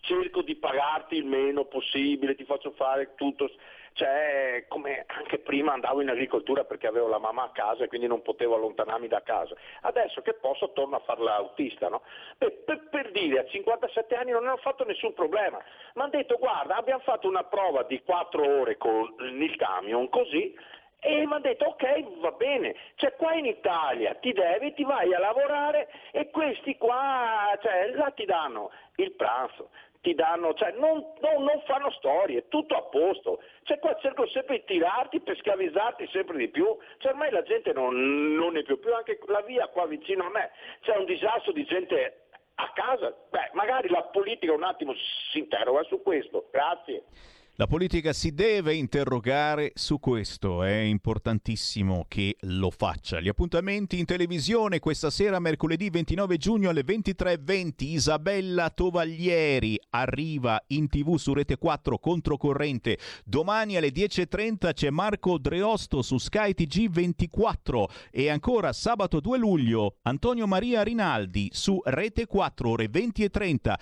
cerco di pagarti il meno possibile, ti faccio fare tutto, cioè come anche prima andavo in agricoltura perché avevo la mamma a casa e quindi non potevo allontanarmi da casa. Adesso che posso torno a fare l'autista, no? Beh, per, per dire, a 57 anni non hanno fatto nessun problema. Mi hanno detto guarda, abbiamo fatto una prova di 4 ore con il camion così E mi hanno detto ok, va bene, cioè qua in Italia ti devi, ti vai a lavorare e questi qua, cioè là ti danno il pranzo, ti danno, cioè non, non- non fanno storie, tutto a posto. Cioè qua cercano sempre di tirarti per schiavizzarti sempre di più. Cioè ormai la gente non, non è più, più anche la via qua vicino a me. C'è un disastro di gente a casa. Beh, magari la politica un attimo si interroga su questo. Grazie. La politica si deve interrogare su questo, è importantissimo che lo faccia. Gli appuntamenti in televisione questa sera, mercoledì 29 giugno alle 23.20, Isabella Tovaglieri arriva in tv su Rete 4 controcorrente. Domani alle 10.30 c'è Marco Dreosto su Sky TG 24 e ancora sabato 2 luglio Antonio Maria Rinaldi su Rete 4 ore 20.30.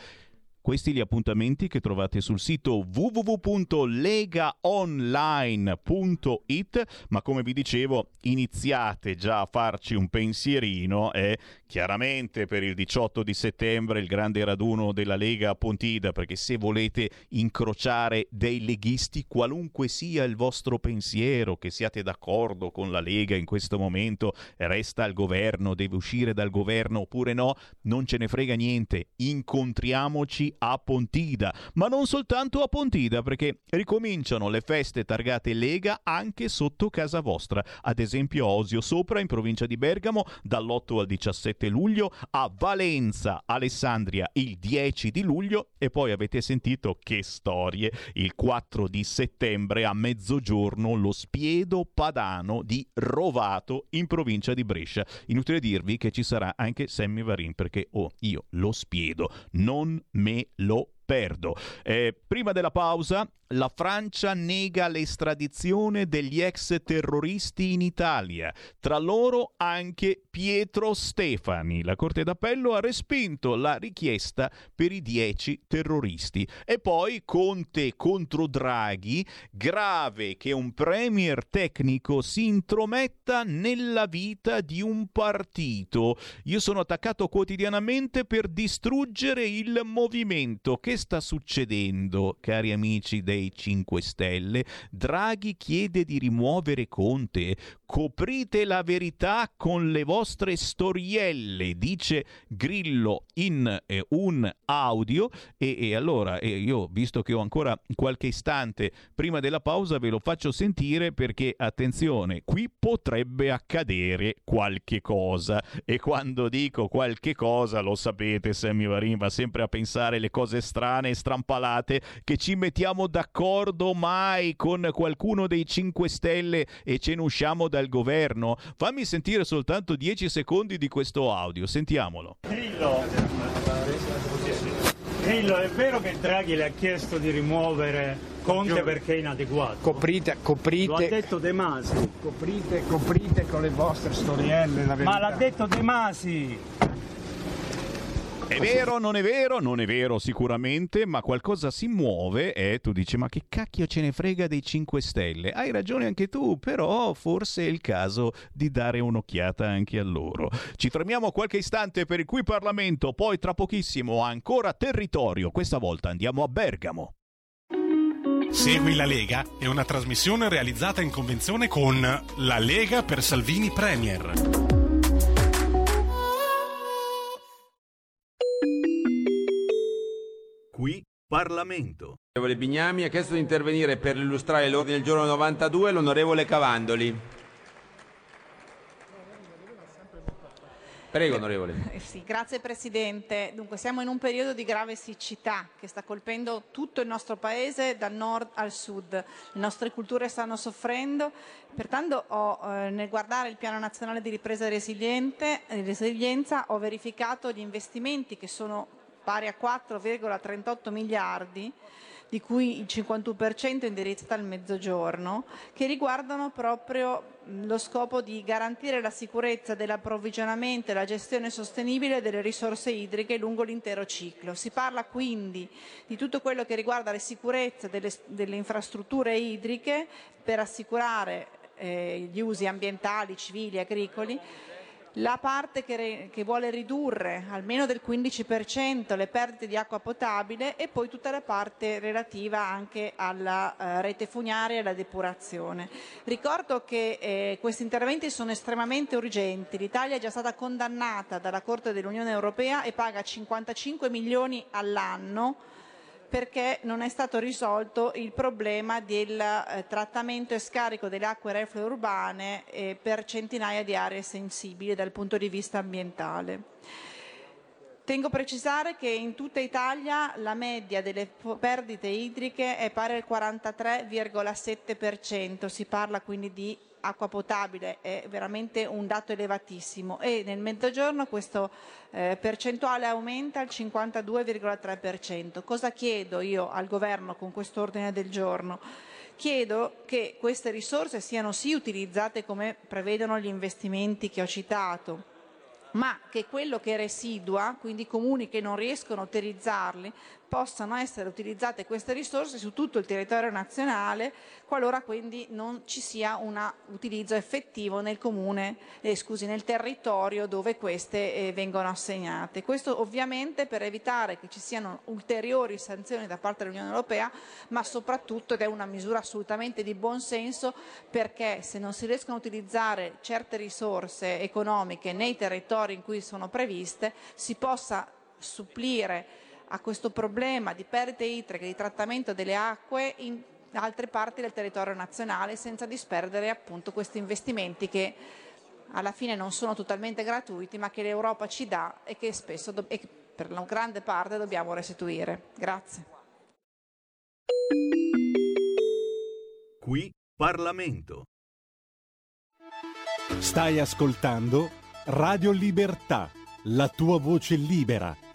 Questi gli appuntamenti che trovate sul sito www.legaonline.it, ma come vi dicevo iniziate già a farci un pensierino e chiaramente per il 18 di settembre il grande raduno della Lega a Pontida, perché se volete incrociare dei leghisti, qualunque sia il vostro pensiero, che siate d'accordo con la Lega in questo momento, resta al governo, deve uscire dal governo oppure no, non ce ne frega niente, incontriamoci a Pontida, ma non soltanto a Pontida, perché ricominciano le feste targate Lega anche sotto casa vostra, ad esempio a Osio Sopra in provincia di Bergamo dall'8 al 17 luglio, a Valenza, Alessandria il 10 di luglio e poi avete sentito che storie, il 4 di settembre a mezzogiorno lo Spiedo Padano di Rovato in provincia di Brescia. Inutile dirvi che ci sarà anche Sammy Varin perché oh, io lo spiedo, non me lo perdo. Eh, prima della pausa, la Francia nega l'estradizione degli ex terroristi in Italia, tra loro anche Pietro Stefani. La Corte d'Appello ha respinto la richiesta per i dieci terroristi. E poi Conte contro Draghi, grave che un premier tecnico si intrometta nella vita di un partito. Io sono attaccato quotidianamente per distruggere il movimento. Che sta succedendo, cari amici dei 5 Stelle? Draghi chiede di rimuovere Conte. Coprite la verità con le vostre storielle, dice Grillo in eh, un audio. E, e allora, eh, io visto che ho ancora qualche istante prima della pausa, ve lo faccio sentire perché, attenzione, qui potrebbe accadere qualche cosa. E quando dico qualche cosa, lo sapete, Sammy Varin va sempre a pensare le cose strane e strampalate che ci mettiamo d'accordo mai con qualcuno dei 5 Stelle e ce ne usciamo dal governo. Fammi sentire soltanto 10 secondi di questo audio, sentiamolo. Grillo, Grillo, è vero che Draghi le ha chiesto di rimuovere Conte perché è inadeguato? Coprite, coprite. Lo ha detto De Masi. Coprite, coprite con le vostre storielle la verità. Ma l'ha detto De Masi. È vero, non è vero? Non è vero sicuramente, ma qualcosa si muove e tu dici ma che cacchio ce ne frega dei 5 Stelle? Hai ragione anche tu, però forse è il caso di dare un'occhiata anche a loro. Ci fermiamo qualche istante per il qui Parlamento, poi tra pochissimo ancora territorio, questa volta andiamo a Bergamo. Segui la Lega è una trasmissione realizzata in convenzione con La Lega per Salvini Premier. Qui Parlamento. L'onorevole Bignami ha chiesto di intervenire per illustrare l'ordine del giorno 92 l'onorevole Cavandoli. Prego, onorevole. Eh sì, grazie Presidente. Dunque, siamo in un periodo di grave siccità che sta colpendo tutto il nostro Paese dal nord al sud. Le nostre culture stanno soffrendo, pertanto ho, eh, nel guardare il Piano Nazionale di Ripresa e e Resilienza ho verificato gli investimenti che sono pari a 4,38 miliardi di cui il 51% è indirizzato al mezzogiorno, che riguardano proprio lo scopo di garantire la sicurezza dell'approvvigionamento e la gestione sostenibile delle risorse idriche lungo l'intero ciclo. Si parla quindi di tutto quello che riguarda la sicurezza delle, delle infrastrutture idriche per assicurare eh, gli usi ambientali, civili, agricoli, la parte che, che vuole ridurre almeno del 15% le perdite di acqua potabile e poi tutta la parte relativa anche alla eh, rete fognaria e alla depurazione. Ricordo che eh, questi interventi sono estremamente urgenti. L'Italia è già stata condannata dalla Corte dell'Unione Europea e paga 55 milioni all'anno perché non è stato risolto il problema del eh, trattamento e scarico delle acque reflue urbane eh, per centinaia di aree sensibili dal punto di vista ambientale. Tengo a precisare che in tutta Italia la media delle perdite idriche è pari al 43,7%, si parla quindi di acqua potabile, è veramente un dato elevatissimo e nel mezzogiorno questo eh, percentuale aumenta al 52,3%. Cosa chiedo io al governo con questo ordine del giorno? Chiedo che queste risorse siano sì utilizzate come prevedono gli investimenti che ho citato, ma che quello che residua, quindi comuni che non riescono a utilizzarli, possano essere utilizzate queste risorse su tutto il territorio nazionale qualora quindi non ci sia un utilizzo effettivo nel comune, eh, scusi, nel territorio dove queste eh, vengono assegnate. Questo ovviamente per evitare che ci siano ulteriori sanzioni da parte dell'Unione Europea, ma soprattutto ed è una misura assolutamente di buon senso perché se non si riescono a utilizzare certe risorse economiche nei territori in cui sono previste si possa supplire a questo problema di perdite idriche, di trattamento delle acque in altre parti del territorio nazionale senza disperdere appunto questi investimenti che alla fine non sono totalmente gratuiti ma che l'Europa ci dà e che spesso e che per una grande parte dobbiamo restituire. Grazie. Qui Parlamento. Stai ascoltando Radio Libertà, la tua voce libera,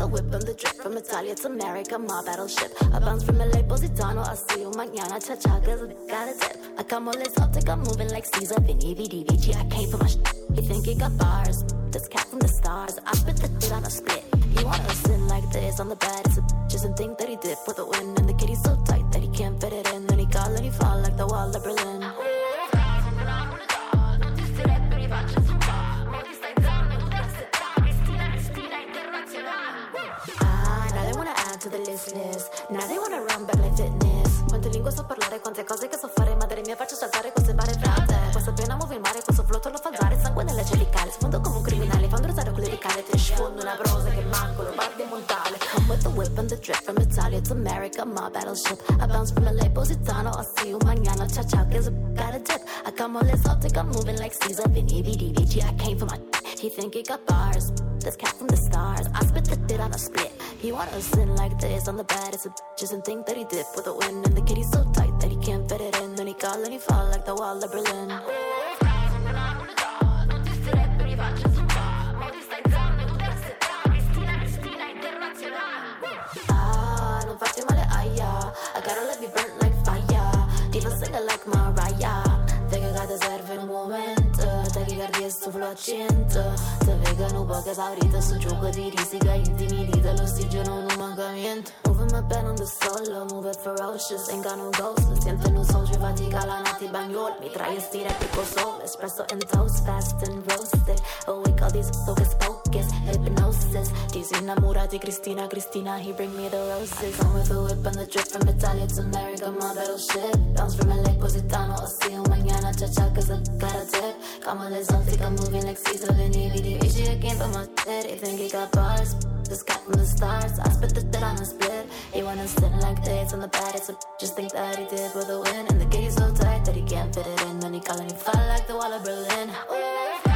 I whip and the drip from Italia to America, my battleship. I bounce from LA, Positano, I see you mañana, cha cha, cause I got a tip. I come all exotic, I'm moving like Caesar, Vinny, VD, VG, I came for my shit. You think he got bars? This cat from the stars, I spit the shit on a split. He wanna sin like this on the bed, it's a bitches and think that he did for the win. And the kitty's so tight that he can't fit it in. Then he call and he fall like the wall of Berlin. America, my battleship. I bounce from LA, Positano, I'll see you mañana. Cha cha, cause I got a dip. I come all exotic, I'm moving like Caesar. Vinny, I came for my. He think he got bars. This cat from the stars. I spit the shit on a split. He wanna sin like this on the bed. It's a bitches and think that he did for the win. And the kitty's so tight that he can't fit it in. Then he call and he fall like the wall of Berlin. 100 Se vegano poche paurite, su gioco di risica intimidita L'ossigeno non mancamento. Moving my pen on the solo. Move it ferocious. Ain't got no ghost. Lo siento in un soldier. Fatica la nati bagnol. Mi trae e stira tipo sole. Espresso and toast. Fast and roasted. Awake all these focus focus. Hypnosis. These innamorati. Cristina, Cristina. He bring me the roses. I come with a whip and the drip from Italia to America. My battleship. Bounce from LA, Positano. I'll see you mañana. Cha cha, cause I got a tip. Come on, let's I'm moving like Caesar. Vinny, VD, VG. I came for my shit. He think he got bars. This cat from the stars. I spit the shit on a. He wanna sit like this on the bed. It's a just think that he did for the win. And the kitty's so tight that he can't fit it in. Then he call and he fall like the wall of Berlin.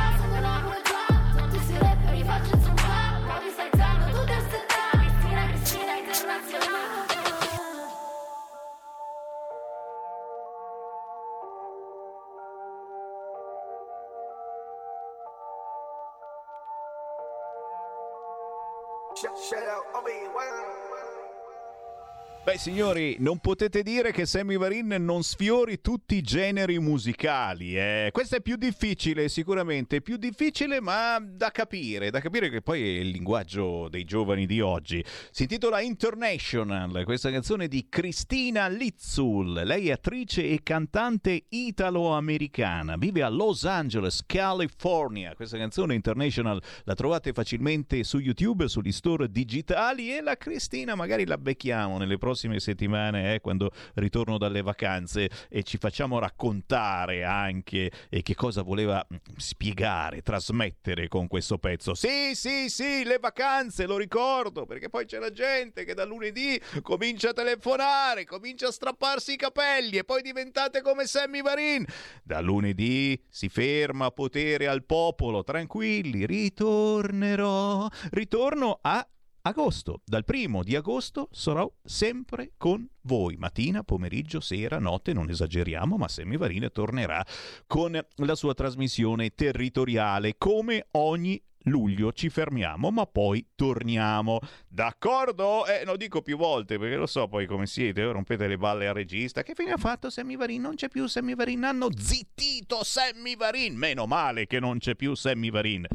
Beh, signori, non potete dire che Sammy Varin non sfiori tutti i generi musicali. Eh. Questo è più difficile, sicuramente, più difficile, ma da capire, da capire che poi è il linguaggio dei giovani di oggi. Si intitola International, questa canzone di Cristina Lizzul. Lei è attrice e cantante italo-americana, vive a Los Angeles, California. Questa canzone International la trovate facilmente su YouTube, sugli store digitali e la Cristina magari la becchiamo nelle prossime prossime settimane, eh, quando ritorno dalle vacanze, e ci facciamo raccontare anche eh, che cosa voleva mm, spiegare, trasmettere con questo pezzo. Sì, sì, sì, le vacanze, lo ricordo, perché poi c'è la gente che da lunedì comincia a telefonare, comincia a strapparsi i capelli e poi diventate come Sammy Varin. Da lunedì si ferma potere al popolo, tranquilli, ritornerò, ritorno a agosto. Dal primo di agosto sarò sempre con voi, mattina, pomeriggio, sera, notte, non esageriamo, ma Semivarine tornerà con la sua trasmissione territoriale come ogni luglio ci fermiamo, ma poi torniamo. D'accordo? Eh, lo dico più volte perché lo so poi come siete, rompete le balle al regista. Che fine ha fatto Sammy Varin? Non c'è più Sammy Varin. Hanno zittito Sammy Varin. Meno male che non c'è più Sammy Varin.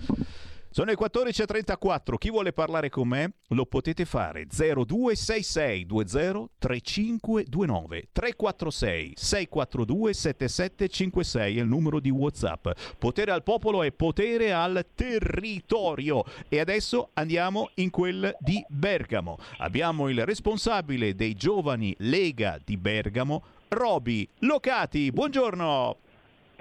Sono le 14.34, chi vuole parlare con me lo potete fare 0266 20 3529 346 642 7756 è il numero di Whatsapp. Potere al popolo e potere al territorio. E adesso andiamo in quel di Bergamo. Abbiamo il responsabile dei giovani Lega di Bergamo, Roby Locati. Buongiorno.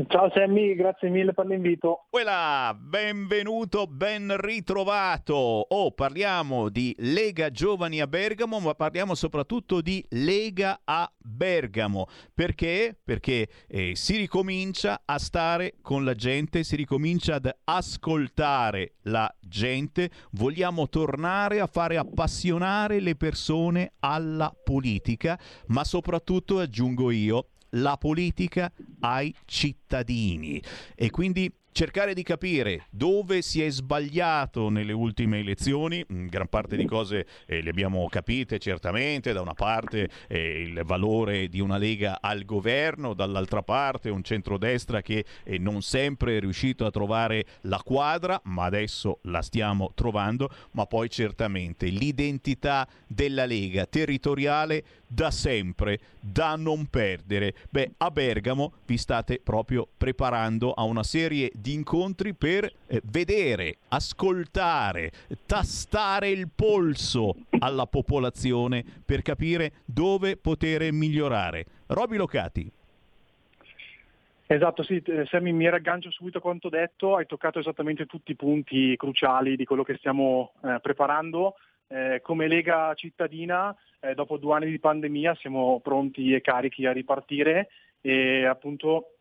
Ciao Sammy, grazie mille per l'invito. Quella, benvenuto, ben ritrovato. Oh, parliamo di Lega Giovani a Bergamo, ma parliamo soprattutto di Lega a Bergamo. Perché? Perché eh, si ricomincia a stare con la gente, si ricomincia ad ascoltare la gente. Vogliamo tornare a fare appassionare le persone alla politica, ma soprattutto, aggiungo io, la politica ai cittadini. E quindi cercare di capire dove si è sbagliato nelle ultime elezioni, mm, gran parte di cose eh, le abbiamo capite certamente, da una parte eh, il valore di una Lega al governo, dall'altra parte un centrodestra che eh, non sempre è riuscito a trovare la quadra, ma adesso la stiamo trovando, ma poi certamente l'identità della Lega territoriale da sempre, da non perdere. Beh, a Bergamo vi state proprio preparando a una serie di incontri per eh, vedere, ascoltare, tastare il polso alla popolazione per capire dove poter migliorare. Roby Locati. Esatto, sì, eh, Sammy, mi raggancio subito a quanto detto, hai toccato esattamente tutti i punti cruciali di quello che stiamo eh, preparando. Eh, come Lega cittadina, eh, dopo due anni di pandemia, siamo pronti e carichi a ripartire e appunto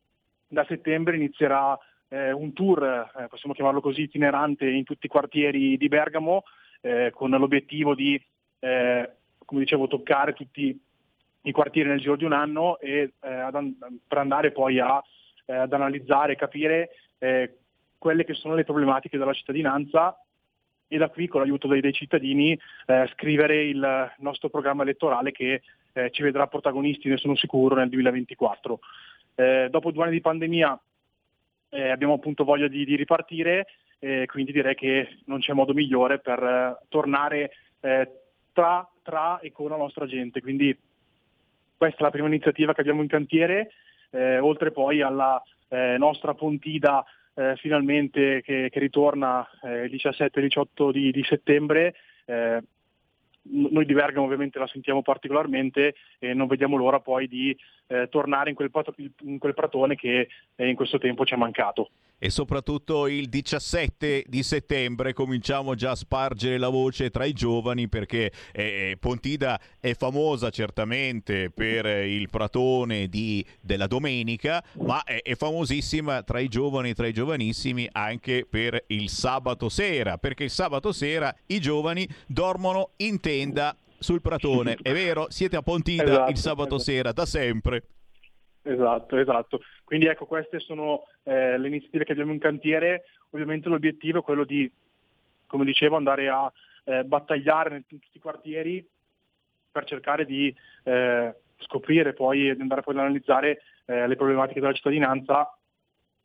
da settembre inizierà eh, un tour, eh, possiamo chiamarlo così, itinerante in tutti i quartieri di Bergamo, eh, con l'obiettivo di, eh, come dicevo, toccare tutti i quartieri nel giro di un anno e ad, per andare poi a, ad analizzare e capire quelle che sono le problematiche della cittadinanza e da qui con l'aiuto dei, dei cittadini eh, scrivere il nostro programma elettorale che eh, ci vedrà protagonisti, ne sono sicuro, nel 2024. Eh, dopo due anni di pandemia eh, abbiamo appunto voglia di, di ripartire, quindi direi che non c'è modo migliore per eh, tornare eh, tra, tra, e con la nostra gente. Quindi questa è la prima iniziativa che abbiamo in cantiere, oltre poi alla nostra Pontida eh, finalmente che, che ritorna eh, il 17-18 di, di, settembre. Eh, noi di Bergamo ovviamente la sentiamo particolarmente e non vediamo l'ora poi di eh, tornare in quel, in quel, pratone che eh, in questo tempo ci è mancato e soprattutto il 17 di settembre cominciamo già a spargere la voce tra i giovani perché eh, Pontida è famosa certamente per il pratone di, della domenica ma è, è, famosissima tra i giovani tra i giovanissimi anche per il sabato sera perché il sabato sera i giovani dormono in tenda sul pratone. È vero? Siete a Pontida esatto, il sabato esatto. sera da sempre Esatto, esatto. Quindi ecco, queste sono eh, le iniziative che abbiamo in cantiere. Ovviamente l'obiettivo è quello di, come dicevo, andare a eh, battagliare in tutti i quartieri per cercare di eh, scoprire poi e andare poi ad analizzare eh, le problematiche della cittadinanza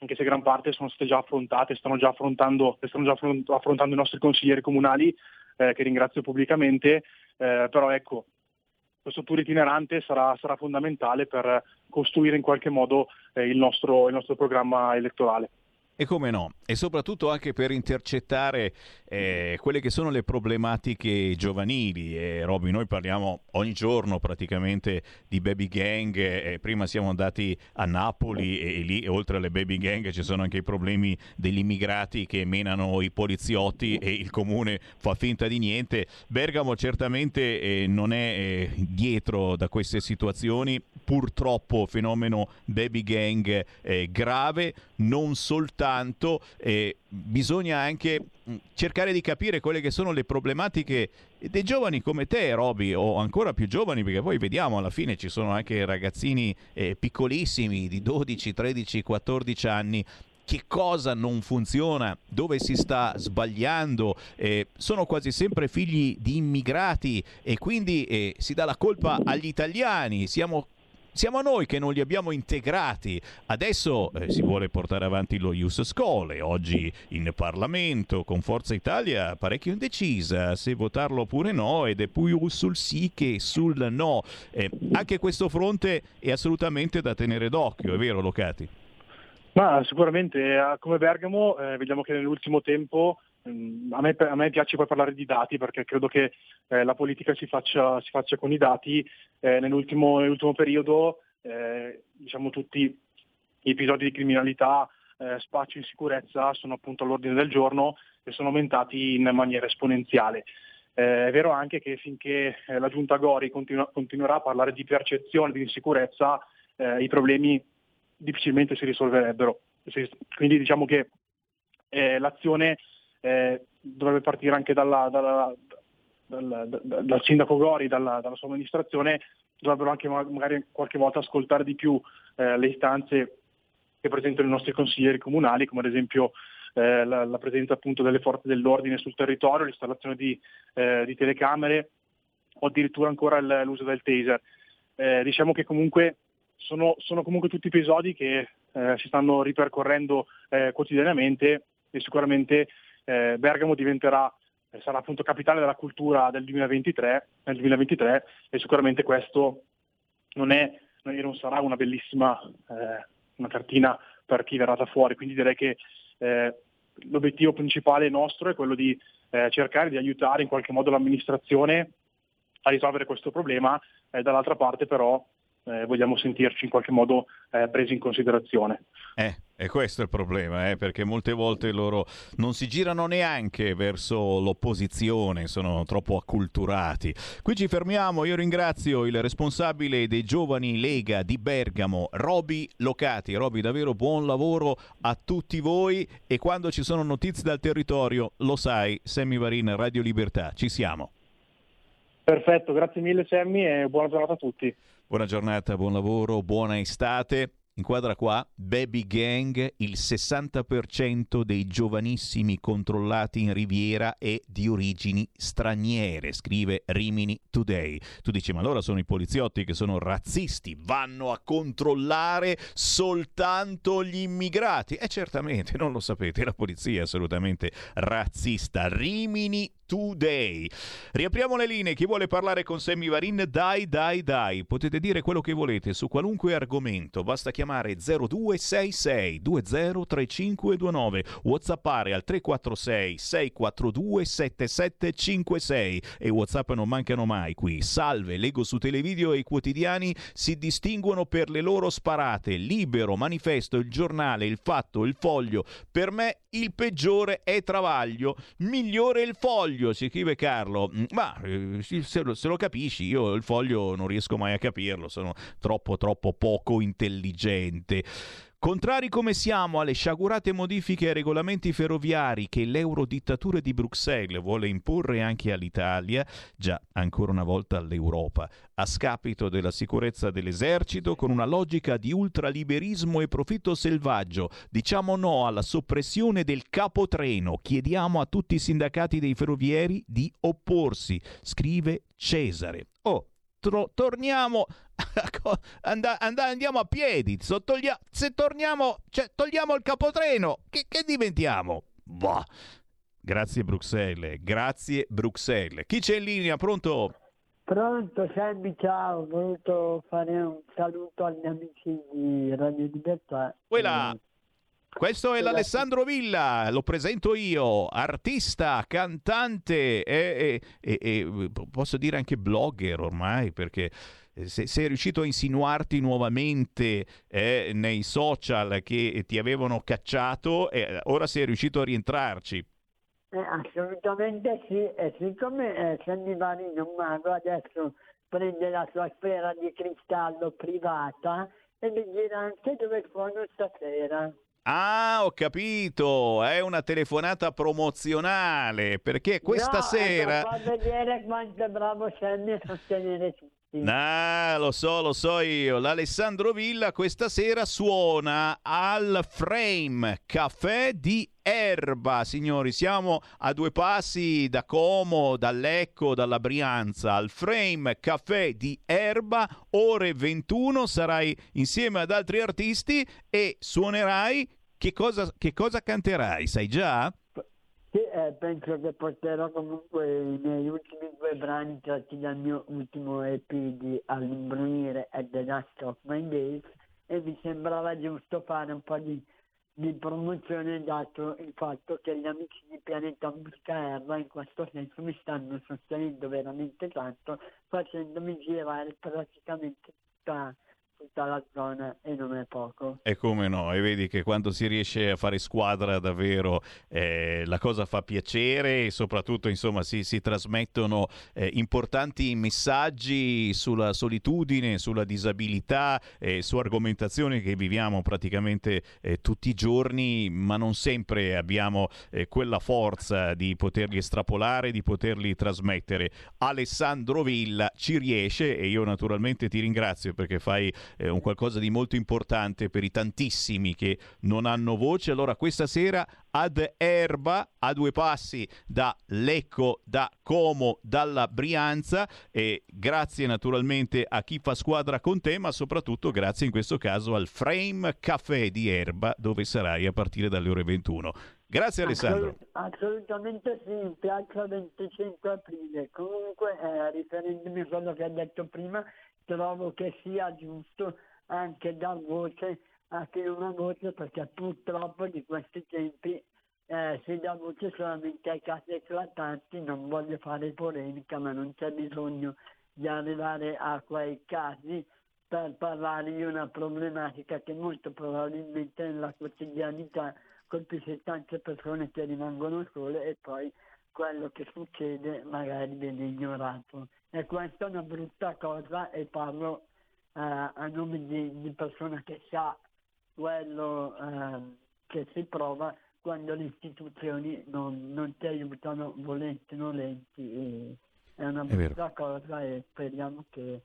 anche se gran parte sono state già affrontate, stanno già affrontando, stanno già affrontando i nostri consiglieri comunali, eh, che ringrazio pubblicamente, eh, però ecco, questo tour itinerante sarà, sarà, fondamentale per costruire in qualche modo eh, il, nostro, il nostro programma elettorale. E come no, e soprattutto anche per intercettare eh, quelle che sono le problematiche giovanili. E Roby, noi parliamo ogni giorno praticamente di baby gang, eh, prima siamo andati a Napoli e, e lì oltre alle baby gang ci sono anche i problemi degli immigrati che menano i poliziotti e il comune fa finta di niente. Bergamo certamente eh, non è eh, dietro da queste situazioni, purtroppo fenomeno baby gang eh, grave, non soltanto, eh, bisogna anche mm, cercare di capire quelle che sono le problematiche dei giovani come te, Roby, o ancora più giovani, perché poi vediamo alla fine ci sono anche ragazzini eh, piccolissimi di 12, 13, 14 anni. Che cosa non funziona, dove si sta sbagliando, eh, sono quasi sempre figli di immigrati e quindi eh, si dà la colpa agli italiani, siamo siamo noi che non li abbiamo integrati. Adesso eh, si vuole portare avanti lo Ius Scole, oggi in Parlamento con Forza Italia parecchio indecisa se votarlo oppure no ed è più sul sì che sul no. Eh, anche questo fronte è assolutamente da tenere d'occhio, è vero Locati? Ma sicuramente eh, come Bergamo eh, vediamo che nell'ultimo tempo a me, a me, piace poi parlare di dati perché credo che eh, la politica si faccia, si faccia, con i dati. Eh, nell'ultimo, nell'ultimo, periodo eh, diciamo, tutti gli episodi di criminalità, eh, spaccio e insicurezza sono appunto all'ordine del giorno e sono aumentati in maniera esponenziale. è vero anche che finché la giunta Gori continu- continuerà a parlare di percezione di insicurezza, i problemi difficilmente si risolverebbero. Quindi diciamo che eh, l'azione eh, dovrebbe partire anche dalla, dalla, dal, dal, sindaco Gori, dalla, dalla, sua amministrazione, dovrebbero anche magari qualche volta ascoltare di più eh, le istanze che presentano i nostri consiglieri comunali, come ad esempio eh, la, la, presenza appunto delle forze dell'ordine sul territorio, l'installazione di, eh, di telecamere o addirittura ancora il, l'uso del taser. Eh, diciamo che comunque sono, sono comunque tutti episodi che si stanno ripercorrendo quotidianamente e sicuramente eh, Bergamo diventerà, eh, sarà appunto capitale della cultura del 2023, nel 2023 e sicuramente questo non, è, non sarà una bellissima eh, una cartina per chi verrà da fuori, quindi direi che eh, l'obiettivo principale nostro è quello di cercare di aiutare in qualche modo l'amministrazione a risolvere questo problema, dall'altra parte però eh, vogliamo sentirci in qualche modo eh, presi in considerazione. Eh, e questo è il problema, eh, perché molte volte loro non si girano neanche verso l'opposizione, sono troppo acculturati. Qui ci fermiamo, io ringrazio il responsabile dei giovani Lega di Bergamo, Roby Locati. Roby, davvero buon lavoro a tutti voi e quando ci sono notizie dal territorio, lo sai, Sammy Varin, Radio Libertà, ci siamo. Perfetto, grazie mille Sammy e buona giornata a tutti. Buona giornata, buon lavoro, buona estate. Inquadra qua, Baby Gang, il 60% dei giovanissimi controllati in Riviera è di origini straniere, scrive Rimini Today. Tu dici, ma allora sono i poliziotti che sono razzisti, vanno a controllare soltanto gli immigrati? E eh, certamente, non lo sapete, la polizia è assolutamente razzista. Rimini Today. Riapriamo le linee, chi vuole parlare con Sammy Varin, dai, dai, dai. Potete dire quello che volete su qualunque argomento, basta chiamare 0266 203529, whatsappare al 346 642 7756 e whatsapp non mancano mai qui. Salve, leggo su televideo e i quotidiani si distinguono per le loro sparate. Libero, manifesto, il giornale, il fatto, il foglio. Per me il peggiore è Travaglio, migliore il foglio foglio, si scrive Carlo, mm, ma eh, se lo, se lo capisci, io il foglio non riesco mai a capirlo, sono troppo troppo poco intelligente. Contrari come siamo alle sciagurate modifiche ai regolamenti ferroviari che l'eurodittatura di Bruxelles vuole imporre anche all'Italia, già ancora una volta all'Europa, a scapito della sicurezza dell'esercito con una logica di ultraliberismo e profitto selvaggio, diciamo no alla soppressione del capotreno, chiediamo a tutti i sindacati dei ferrovieri di opporsi, scrive Cesare. Oh, tro- torniamo a co- and- and- andiamo a piedi, sottoglia- se torniamo, cioè, togliamo il capotreno, che, che diventiamo? Boh. Grazie Bruxelles, grazie Bruxelles. Chi c'è in linea? Pronto? Pronto, Sammy, ciao, ho voluto fare un saluto agli amici di Radio Libertà. Quella. Eh, Questo è l'Alessandro Villa, lo presento io, artista, cantante e, e- e- posso dire anche blogger ormai perché eh, se- sei riuscito a insinuarti nuovamente eh, nei social che ti avevano cacciato e ora sei riuscito a rientrarci. eh, assolutamente sì, e siccome eh, Sammy Marino, mago, adesso prende la sua sfera di cristallo privata e mi dirà anche dove sono stasera. Ah, ho capito, è una telefonata promozionale perché questa No, sera... Ecco, fa vedere quanto è bravo Sammy a sostenere tutti. Ah, lo so, lo so io. L'Alessandro Villa questa sera suona al Frame Caffè di Erba, signori. Siamo a due passi da Como, da Lecco, dalla Brianza. Al Frame Caffè di Erba, ore 21. Sarai insieme ad altri artisti e suonerai. Che cosa, che cosa canterai? Sai già? Eh, penso che porterò comunque i miei ultimi due brani tratti dal mio ultimo EP di All'imbrunire e The Last of My Days e mi sembrava giusto fare un po' di, di promozione dato il fatto che gli amici di Pianeta Musica Erba in questo senso mi stanno sostenendo veramente tanto facendomi girare praticamente tutta, la zona e non è poco. E come no, e vedi che quando si riesce a fare squadra davvero eh, la cosa fa piacere e soprattutto insomma si, si trasmettono eh, importanti messaggi sulla solitudine, sulla disabilità, eh, su argomentazioni che viviamo praticamente eh, tutti i giorni, ma non sempre abbiamo eh, quella forza di poterli estrapolare, di poterli trasmettere. Alessandro Villa ci riesce e io naturalmente ti ringrazio perché fai eh, un qualcosa di molto importante per i tantissimi che non hanno voce. Allora questa sera ad Erba, a due passi da Lecco, da Como, dalla Brianza e grazie naturalmente a chi fa squadra con te, ma soprattutto grazie in questo caso al Frame Café di Erba dove sarai a partire dalle ore 21. Grazie Alessandro. Assolut- assolutamente sì, in piazza 25 aprile. Comunque, eh, riferendomi a quello che ha detto prima, trovo che sia giusto anche dar voce a chi non ha voce perché purtroppo di questi tempi eh, si dà voce solamente ai casi eclatanti, non voglio fare polemica ma non c'è bisogno di arrivare a quei casi per parlare di una problematica che molto probabilmente nella quotidianità colpisce tante persone che rimangono sole e poi quello che succede magari viene ignorato. E questa è una brutta cosa e parlo eh, a nome di, di persona che sa quello eh, che si prova quando le istituzioni non, non ti aiutano volenti o nolenti. È una brutta cosa e speriamo che,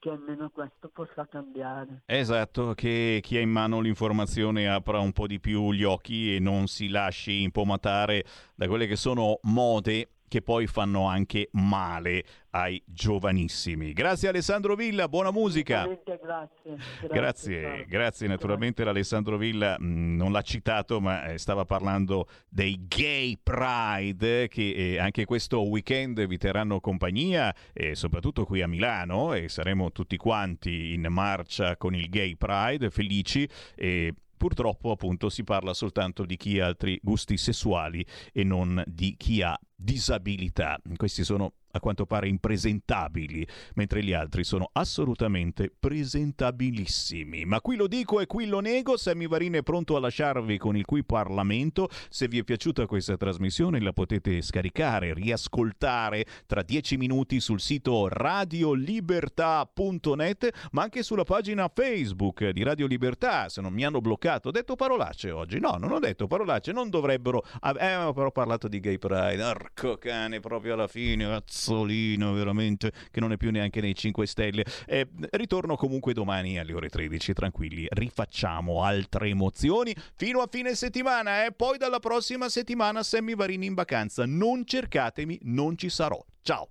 che almeno questo possa cambiare. Esatto, che chi ha in mano l'informazione apra un po' di più gli occhi e non si lasci impomatare da quelle che sono mode che poi fanno anche male ai giovanissimi. Grazie Alessandro Villa, buona musica. Veramente Grazie. Grazie, grazie. Naturalmente l'Alessandro Villa mh, non l'ha citato, ma eh, stava parlando dei Gay Pride, che eh, anche questo weekend vi terranno compagnia, e soprattutto qui a Milano, e saremo tutti quanti in marcia con il Gay Pride, felici. E purtroppo appunto si parla soltanto di chi ha altri gusti sessuali e non di chi ha disabilità. Questi sono a quanto pare impresentabili, mentre gli altri sono assolutamente presentabilissimi. Ma qui lo dico e qui lo nego, Sammy Varin è pronto a lasciarvi con il qui Parlamento. Se vi è piaciuta questa trasmissione la potete scaricare, riascoltare tra dieci minuti sul sito radiolibertà.net, ma anche sulla pagina Facebook di Radio Libertà, se non mi hanno bloccato. Ho detto parolacce oggi? No, non ho detto parolacce, non dovrebbero... Eh, però ho parlato di gay pride, arco cane, proprio alla fine, cazzolino, veramente, che non è più neanche nei 5 Stelle. Eh, ritorno comunque domani alle ore 13, tranquilli, rifacciamo altre emozioni fino a fine settimana e poi dalla prossima settimana Sammy Varini in vacanza. Non cercatemi, non ci sarò. Ciao!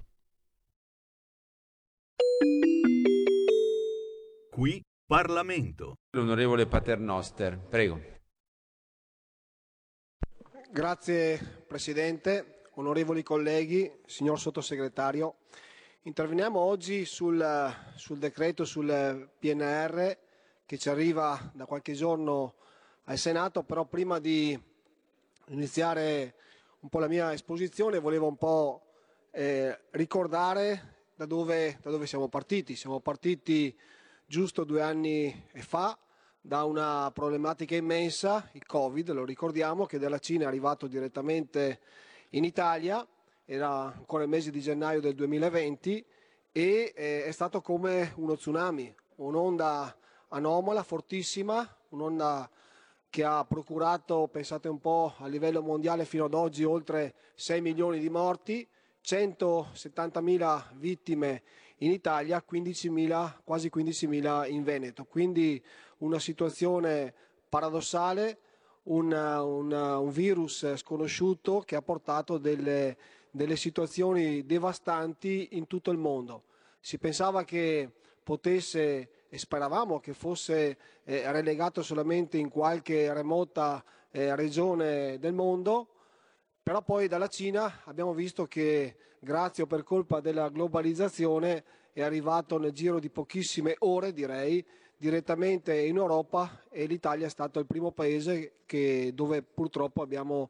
Qui Parlamento. L'onorevole Paternoster, prego. Grazie Presidente, onorevoli colleghi, signor Sottosegretario. Interveniamo oggi sul, sul decreto sul PNR che ci arriva da qualche giorno al Senato, però prima di iniziare un po' la mia esposizione volevo un po' eh, ricordare da dove, da dove siamo partiti. Siamo partiti giusto due anni fa da una problematica immensa, il Covid, lo ricordiamo, che dalla Cina è arrivato direttamente in Italia, era ancora il mese di gennaio del 2020 e eh, è stato come uno tsunami, un'onda anomala, fortissima, un'onda che ha procurato, pensate un po', a livello mondiale fino ad oggi oltre 6 milioni di morti, 170.000 vittime in Italia, 15.000, quasi 15.000 in Veneto. Quindi una situazione paradossale, un, un, un virus sconosciuto che ha portato delle, delle situazioni devastanti in tutto il mondo. Si pensava che potesse e speravamo che fosse eh, relegato solamente in qualche remota eh, regione del mondo, però poi dalla Cina abbiamo visto che grazie o per colpa della globalizzazione è arrivato nel giro di pochissime ore, direi, direttamente in Europa e l'Italia è stato il primo paese che, dove purtroppo abbiamo,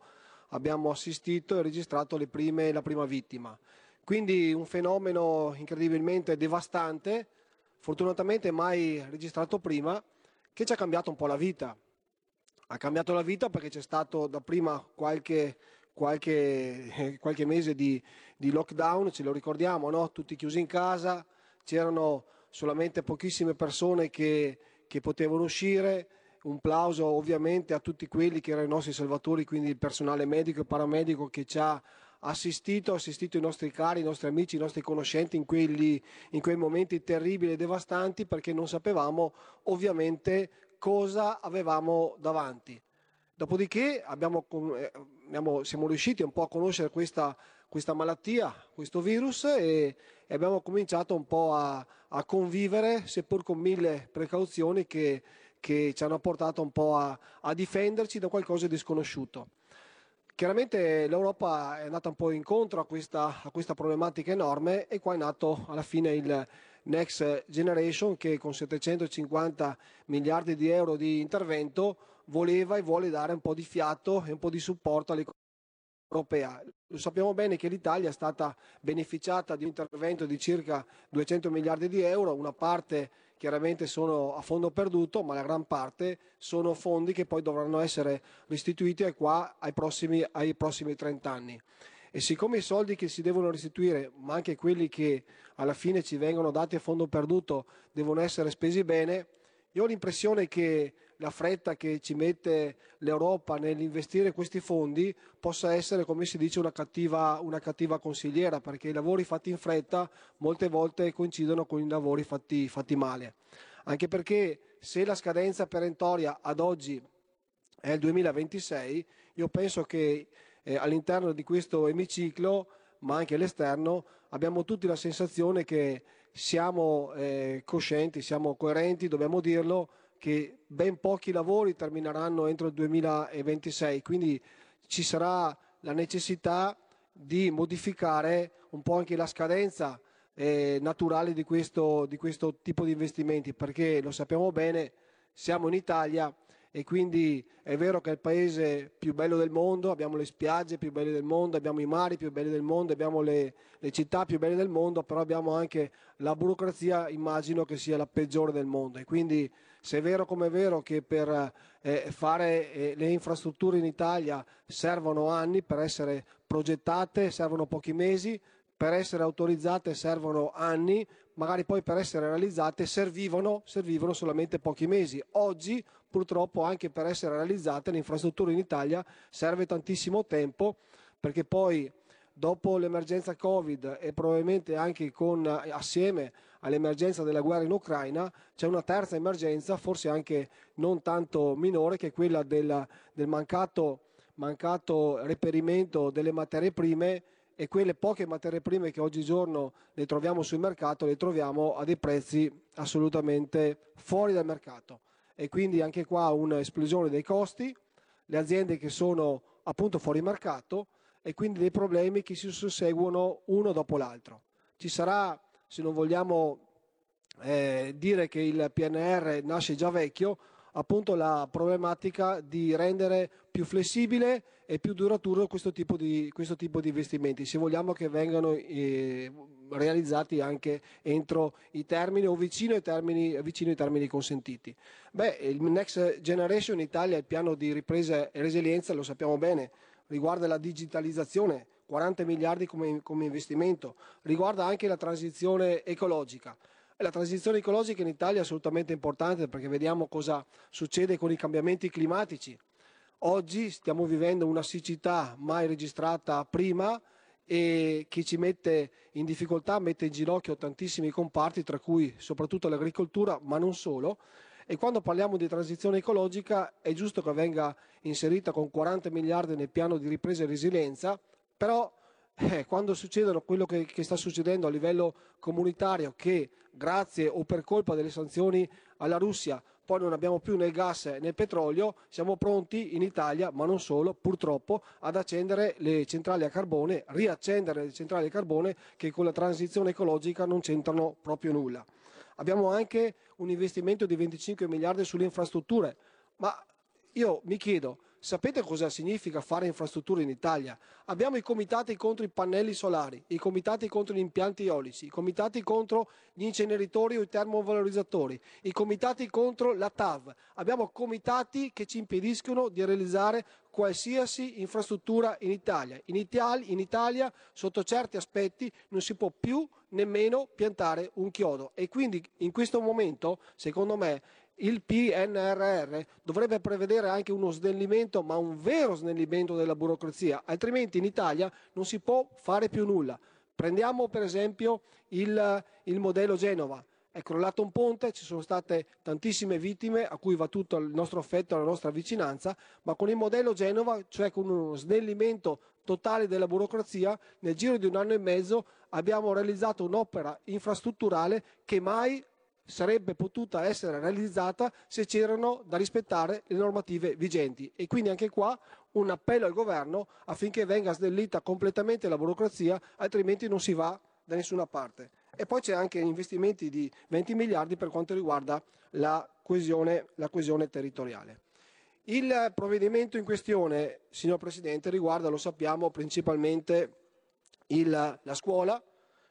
abbiamo assistito e registrato prime, la prima vittima. Quindi un fenomeno incredibilmente devastante, fortunatamente mai registrato prima, che ci ha cambiato un po' la vita. Ha cambiato la vita perché c'è stato da prima qualche, qualche, <laughs> qualche mese di, di, lockdown, ce lo ricordiamo, no? tutti chiusi in casa, c'erano solamente pochissime persone che, che potevano uscire, un plauso ovviamente a tutti quelli che erano i nostri salvatori, quindi il personale medico e paramedico che ci ha assistito, assistito i nostri cari, i nostri amici, i nostri conoscenti in, quelli, in quei momenti terribili e devastanti perché non sapevamo ovviamente cosa avevamo davanti. Dopodiché abbiamo, eh, abbiamo, siamo riusciti un po' a conoscere questa, questa malattia, questo virus e, abbiamo cominciato un po' a, a, convivere, seppur con mille precauzioni che, che ci hanno portato un po' a, a difenderci da qualcosa di sconosciuto. Chiaramente l'Europa è andata un po' incontro a questa, a questa, problematica enorme e qua è nato alla fine il Next Generation che con 750 miliardi di euro di intervento voleva e vuole dare un po' di fiato e un po' di supporto all'economia europea. Lo sappiamo bene che l'Italia è stata beneficiata di un intervento di circa 200 miliardi di euro, una parte chiaramente sono a fondo perduto, ma la gran parte sono fondi che poi dovranno essere restituiti qua, ai, prossimi, ai prossimi 30 anni. E siccome i soldi che si devono restituire, ma anche quelli che alla fine ci vengono dati a fondo perduto, devono essere spesi bene, io ho l'impressione che la fretta che ci mette l'Europa nell'investire questi fondi possa essere, come si dice, una cattiva, una cattiva consigliera, perché i lavori fatti in fretta molte volte coincidono con i lavori fatti, fatti male. Anche perché se la scadenza perentoria ad oggi è il 2026, io penso che eh, all'interno di questo emiciclo, ma anche all'esterno, abbiamo tutti la sensazione che siamo eh, coscienti, siamo coerenti, dobbiamo dirlo, che ben pochi lavori termineranno entro il 2026, quindi ci sarà la necessità di modificare un po' anche la scadenza eh, naturale di questo, di questo tipo di investimenti, perché lo sappiamo bene, siamo in Italia e quindi è vero che è il paese più bello del mondo, abbiamo le spiagge più belle del mondo, abbiamo i mari più belli del mondo, abbiamo le, le città più belle del mondo, però abbiamo anche la burocrazia, immagino che sia la peggiore del mondo. E quindi se è vero come è vero che per eh, fare eh, le infrastrutture in Italia servono anni per essere progettate, servono pochi mesi, per essere autorizzate servono anni, magari poi per essere realizzate servivano, servivano solamente pochi mesi. Oggi purtroppo anche per essere realizzate le infrastrutture in Italia serve tantissimo tempo perché poi dopo l'emergenza Covid e probabilmente anche con, assieme all'emergenza della guerra in Ucraina c'è una terza emergenza, forse anche non tanto minore, che è quella del, del mancato, mancato reperimento delle materie prime e quelle poche materie prime che oggigiorno le troviamo sul mercato le troviamo a dei prezzi assolutamente fuori dal mercato e quindi anche qua un'esplosione dei costi, le aziende che sono appunto fuori mercato e quindi dei problemi che si susseguono uno dopo l'altro. Ci sarà, se non vogliamo eh, dire che il PNR nasce già vecchio, appunto la problematica di rendere più flessibile e più duraturo questo tipo di, questo tipo di investimenti, se vogliamo che vengano eh, realizzati anche entro i termini o vicino ai termini, vicino ai termini consentiti. Beh, il Next Generation Italia, il piano di ripresa e resilienza, lo sappiamo bene, riguarda la digitalizzazione, 40 miliardi come, come investimento, riguarda anche la transizione ecologica. La transizione ecologica in Italia è assolutamente importante perché vediamo cosa succede con i cambiamenti climatici. Oggi stiamo vivendo una siccità mai registrata prima e che ci mette in difficoltà, mette in ginocchio tantissimi comparti, tra cui soprattutto l'agricoltura, ma non solo. E quando parliamo di transizione ecologica è giusto che venga inserita con 40 miliardi nel piano di ripresa e resilienza, però eh, quando succedono quello che, che, sta succedendo a livello comunitario, che grazie o per colpa delle sanzioni alla Russia poi non abbiamo più né gas né petrolio, siamo pronti in Italia, ma non solo, purtroppo, ad accendere le centrali a carbone, riaccendere le centrali a carbone che con la transizione ecologica non c'entrano proprio nulla. Abbiamo anche un investimento di 25 miliardi sulle infrastrutture, ma io mi chiedo, Sapete cosa significa fare infrastrutture in Italia? Abbiamo i comitati contro i pannelli solari, i comitati contro gli impianti eolici, i comitati contro gli inceneritori o i termovalorizzatori, i comitati contro la TAV. Abbiamo comitati che ci impediscono di realizzare qualsiasi infrastruttura in Italia. In Italia, in Italia sotto certi aspetti non si può più nemmeno piantare un chiodo e quindi in questo momento, secondo me, il PNRR dovrebbe prevedere anche uno snellimento, ma un vero snellimento della burocrazia, altrimenti in Italia non si può fare più nulla. Prendiamo per esempio il, il modello Genova. È crollato un ponte, ci sono state tantissime vittime a cui va tutto il nostro affetto e la nostra vicinanza, ma con il modello Genova, cioè con uno snellimento totale della burocrazia, nel giro di un anno e mezzo abbiamo realizzato un'opera infrastrutturale che mai sarebbe potuta essere realizzata se c'erano da rispettare le normative vigenti e quindi anche qua un appello al governo affinché venga snellita completamente la burocrazia, altrimenti non si va da nessuna parte. E poi c'è anche investimenti di 20 miliardi per quanto riguarda la coesione, la coesione territoriale. Il provvedimento in questione, signor Presidente, riguarda, lo sappiamo, principalmente il, la scuola,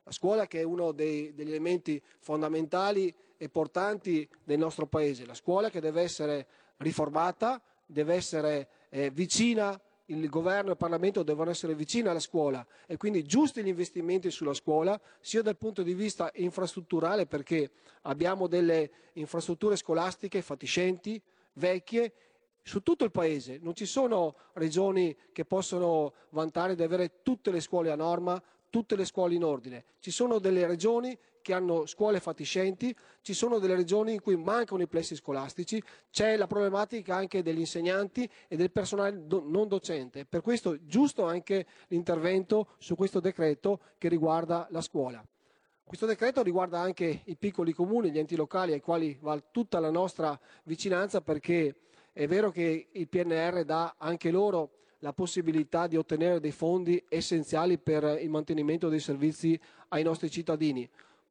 la scuola che è uno dei, degli elementi fondamentali e portanti del nostro Paese. La scuola che deve essere riformata, deve essere eh, vicina, il governo e il Parlamento devono essere vicini alla scuola e quindi giusti gli investimenti sulla scuola, sia dal punto di vista infrastrutturale perché abbiamo delle infrastrutture scolastiche fatiscenti, vecchie, su tutto il paese. Non ci sono regioni che possono vantare di avere tutte le scuole a norma, tutte le scuole in ordine. Ci sono delle regioni che hanno scuole fatiscenti, ci sono delle regioni in cui mancano i plessi scolastici, c'è la problematica anche degli insegnanti e del personale do- non docente. Per questo è giusto anche l'intervento su questo decreto che riguarda la scuola. Questo decreto riguarda anche i piccoli comuni, gli enti locali ai quali va tutta la nostra vicinanza perché è vero che il PNR dà anche loro la possibilità di ottenere dei fondi essenziali per il mantenimento dei servizi ai nostri cittadini.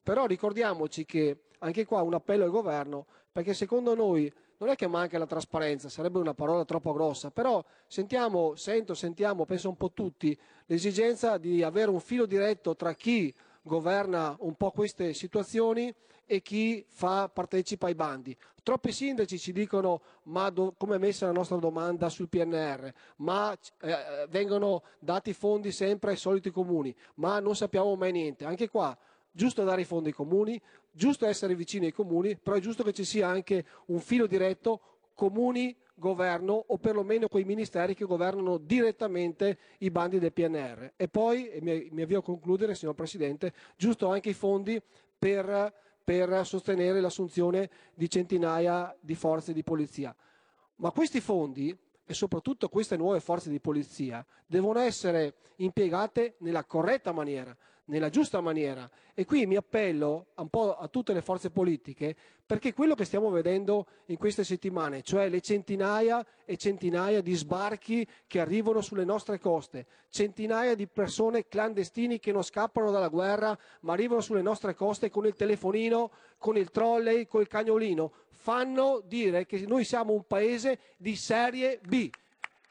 Però ricordiamoci che anche qua un appello al governo, perché secondo noi non è che manca la trasparenza, sarebbe una parola troppo grossa, però sentiamo, sento, sentiamo, penso un po' tutti, l'esigenza di avere un filo diretto tra chi governa un po' queste situazioni e chi fa, partecipa ai bandi. Troppi sindaci ci dicono ma do, come è messa la nostra domanda sul PNR, ma eh, vengono dati fondi sempre ai soliti comuni, ma non sappiamo mai niente. Anche qua giusto dare i fondi ai comuni, giusto essere vicini ai comuni, però è giusto che ci sia anche un filo diretto comuni governo o perlomeno quei ministeri che governano direttamente i bandi del PNR. E poi, e mi, avvio a concludere, signor Presidente, giusto anche i fondi per, per sostenere l'assunzione di centinaia di forze di polizia. Ma questi fondi e soprattutto queste nuove forze di polizia devono essere impiegate nella corretta maniera, nella giusta maniera. E qui mi appello un po' a tutte le forze politiche perché quello che stiamo vedendo in queste settimane, cioè le centinaia e centinaia di sbarchi che arrivano sulle nostre coste, centinaia di persone clandestini che non scappano dalla guerra ma arrivano sulle nostre coste con il telefonino, con il trolley, con il cagnolino, fanno dire che noi siamo un paese di serie B.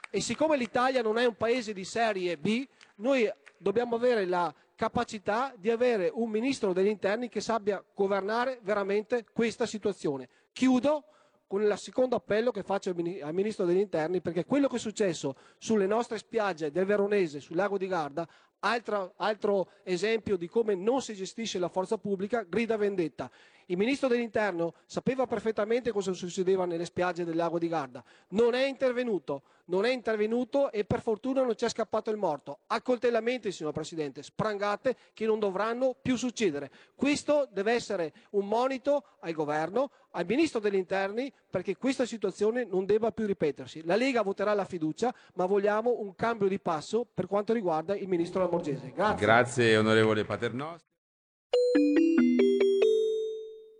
E siccome l'Italia non è un paese di serie B, noi dobbiamo avere la capacità di avere un ministro degli interni che sappia governare veramente questa situazione. Chiudo con il secondo appello che faccio al ministro degli interni perché quello che è successo sulle nostre spiagge del Veronese, sul lago di Garda, altro, altro esempio di come non si gestisce la forza pubblica, grida vendetta. Il ministro dell'interno sapeva perfettamente cosa succedeva nelle spiagge del lago di Garda, non è intervenuto, non è intervenuto e per fortuna non c'è scappato il morto. Accoltellamenti, signor Presidente, sprangate che non dovranno più succedere. Questo deve essere un monito al governo, al ministro degli interni, perché questa situazione non debba più ripetersi. La Lega voterà la fiducia, ma vogliamo un cambio di passo per quanto riguarda il ministro Lamorgese. Grazie. Grazie onorevole Paternoster.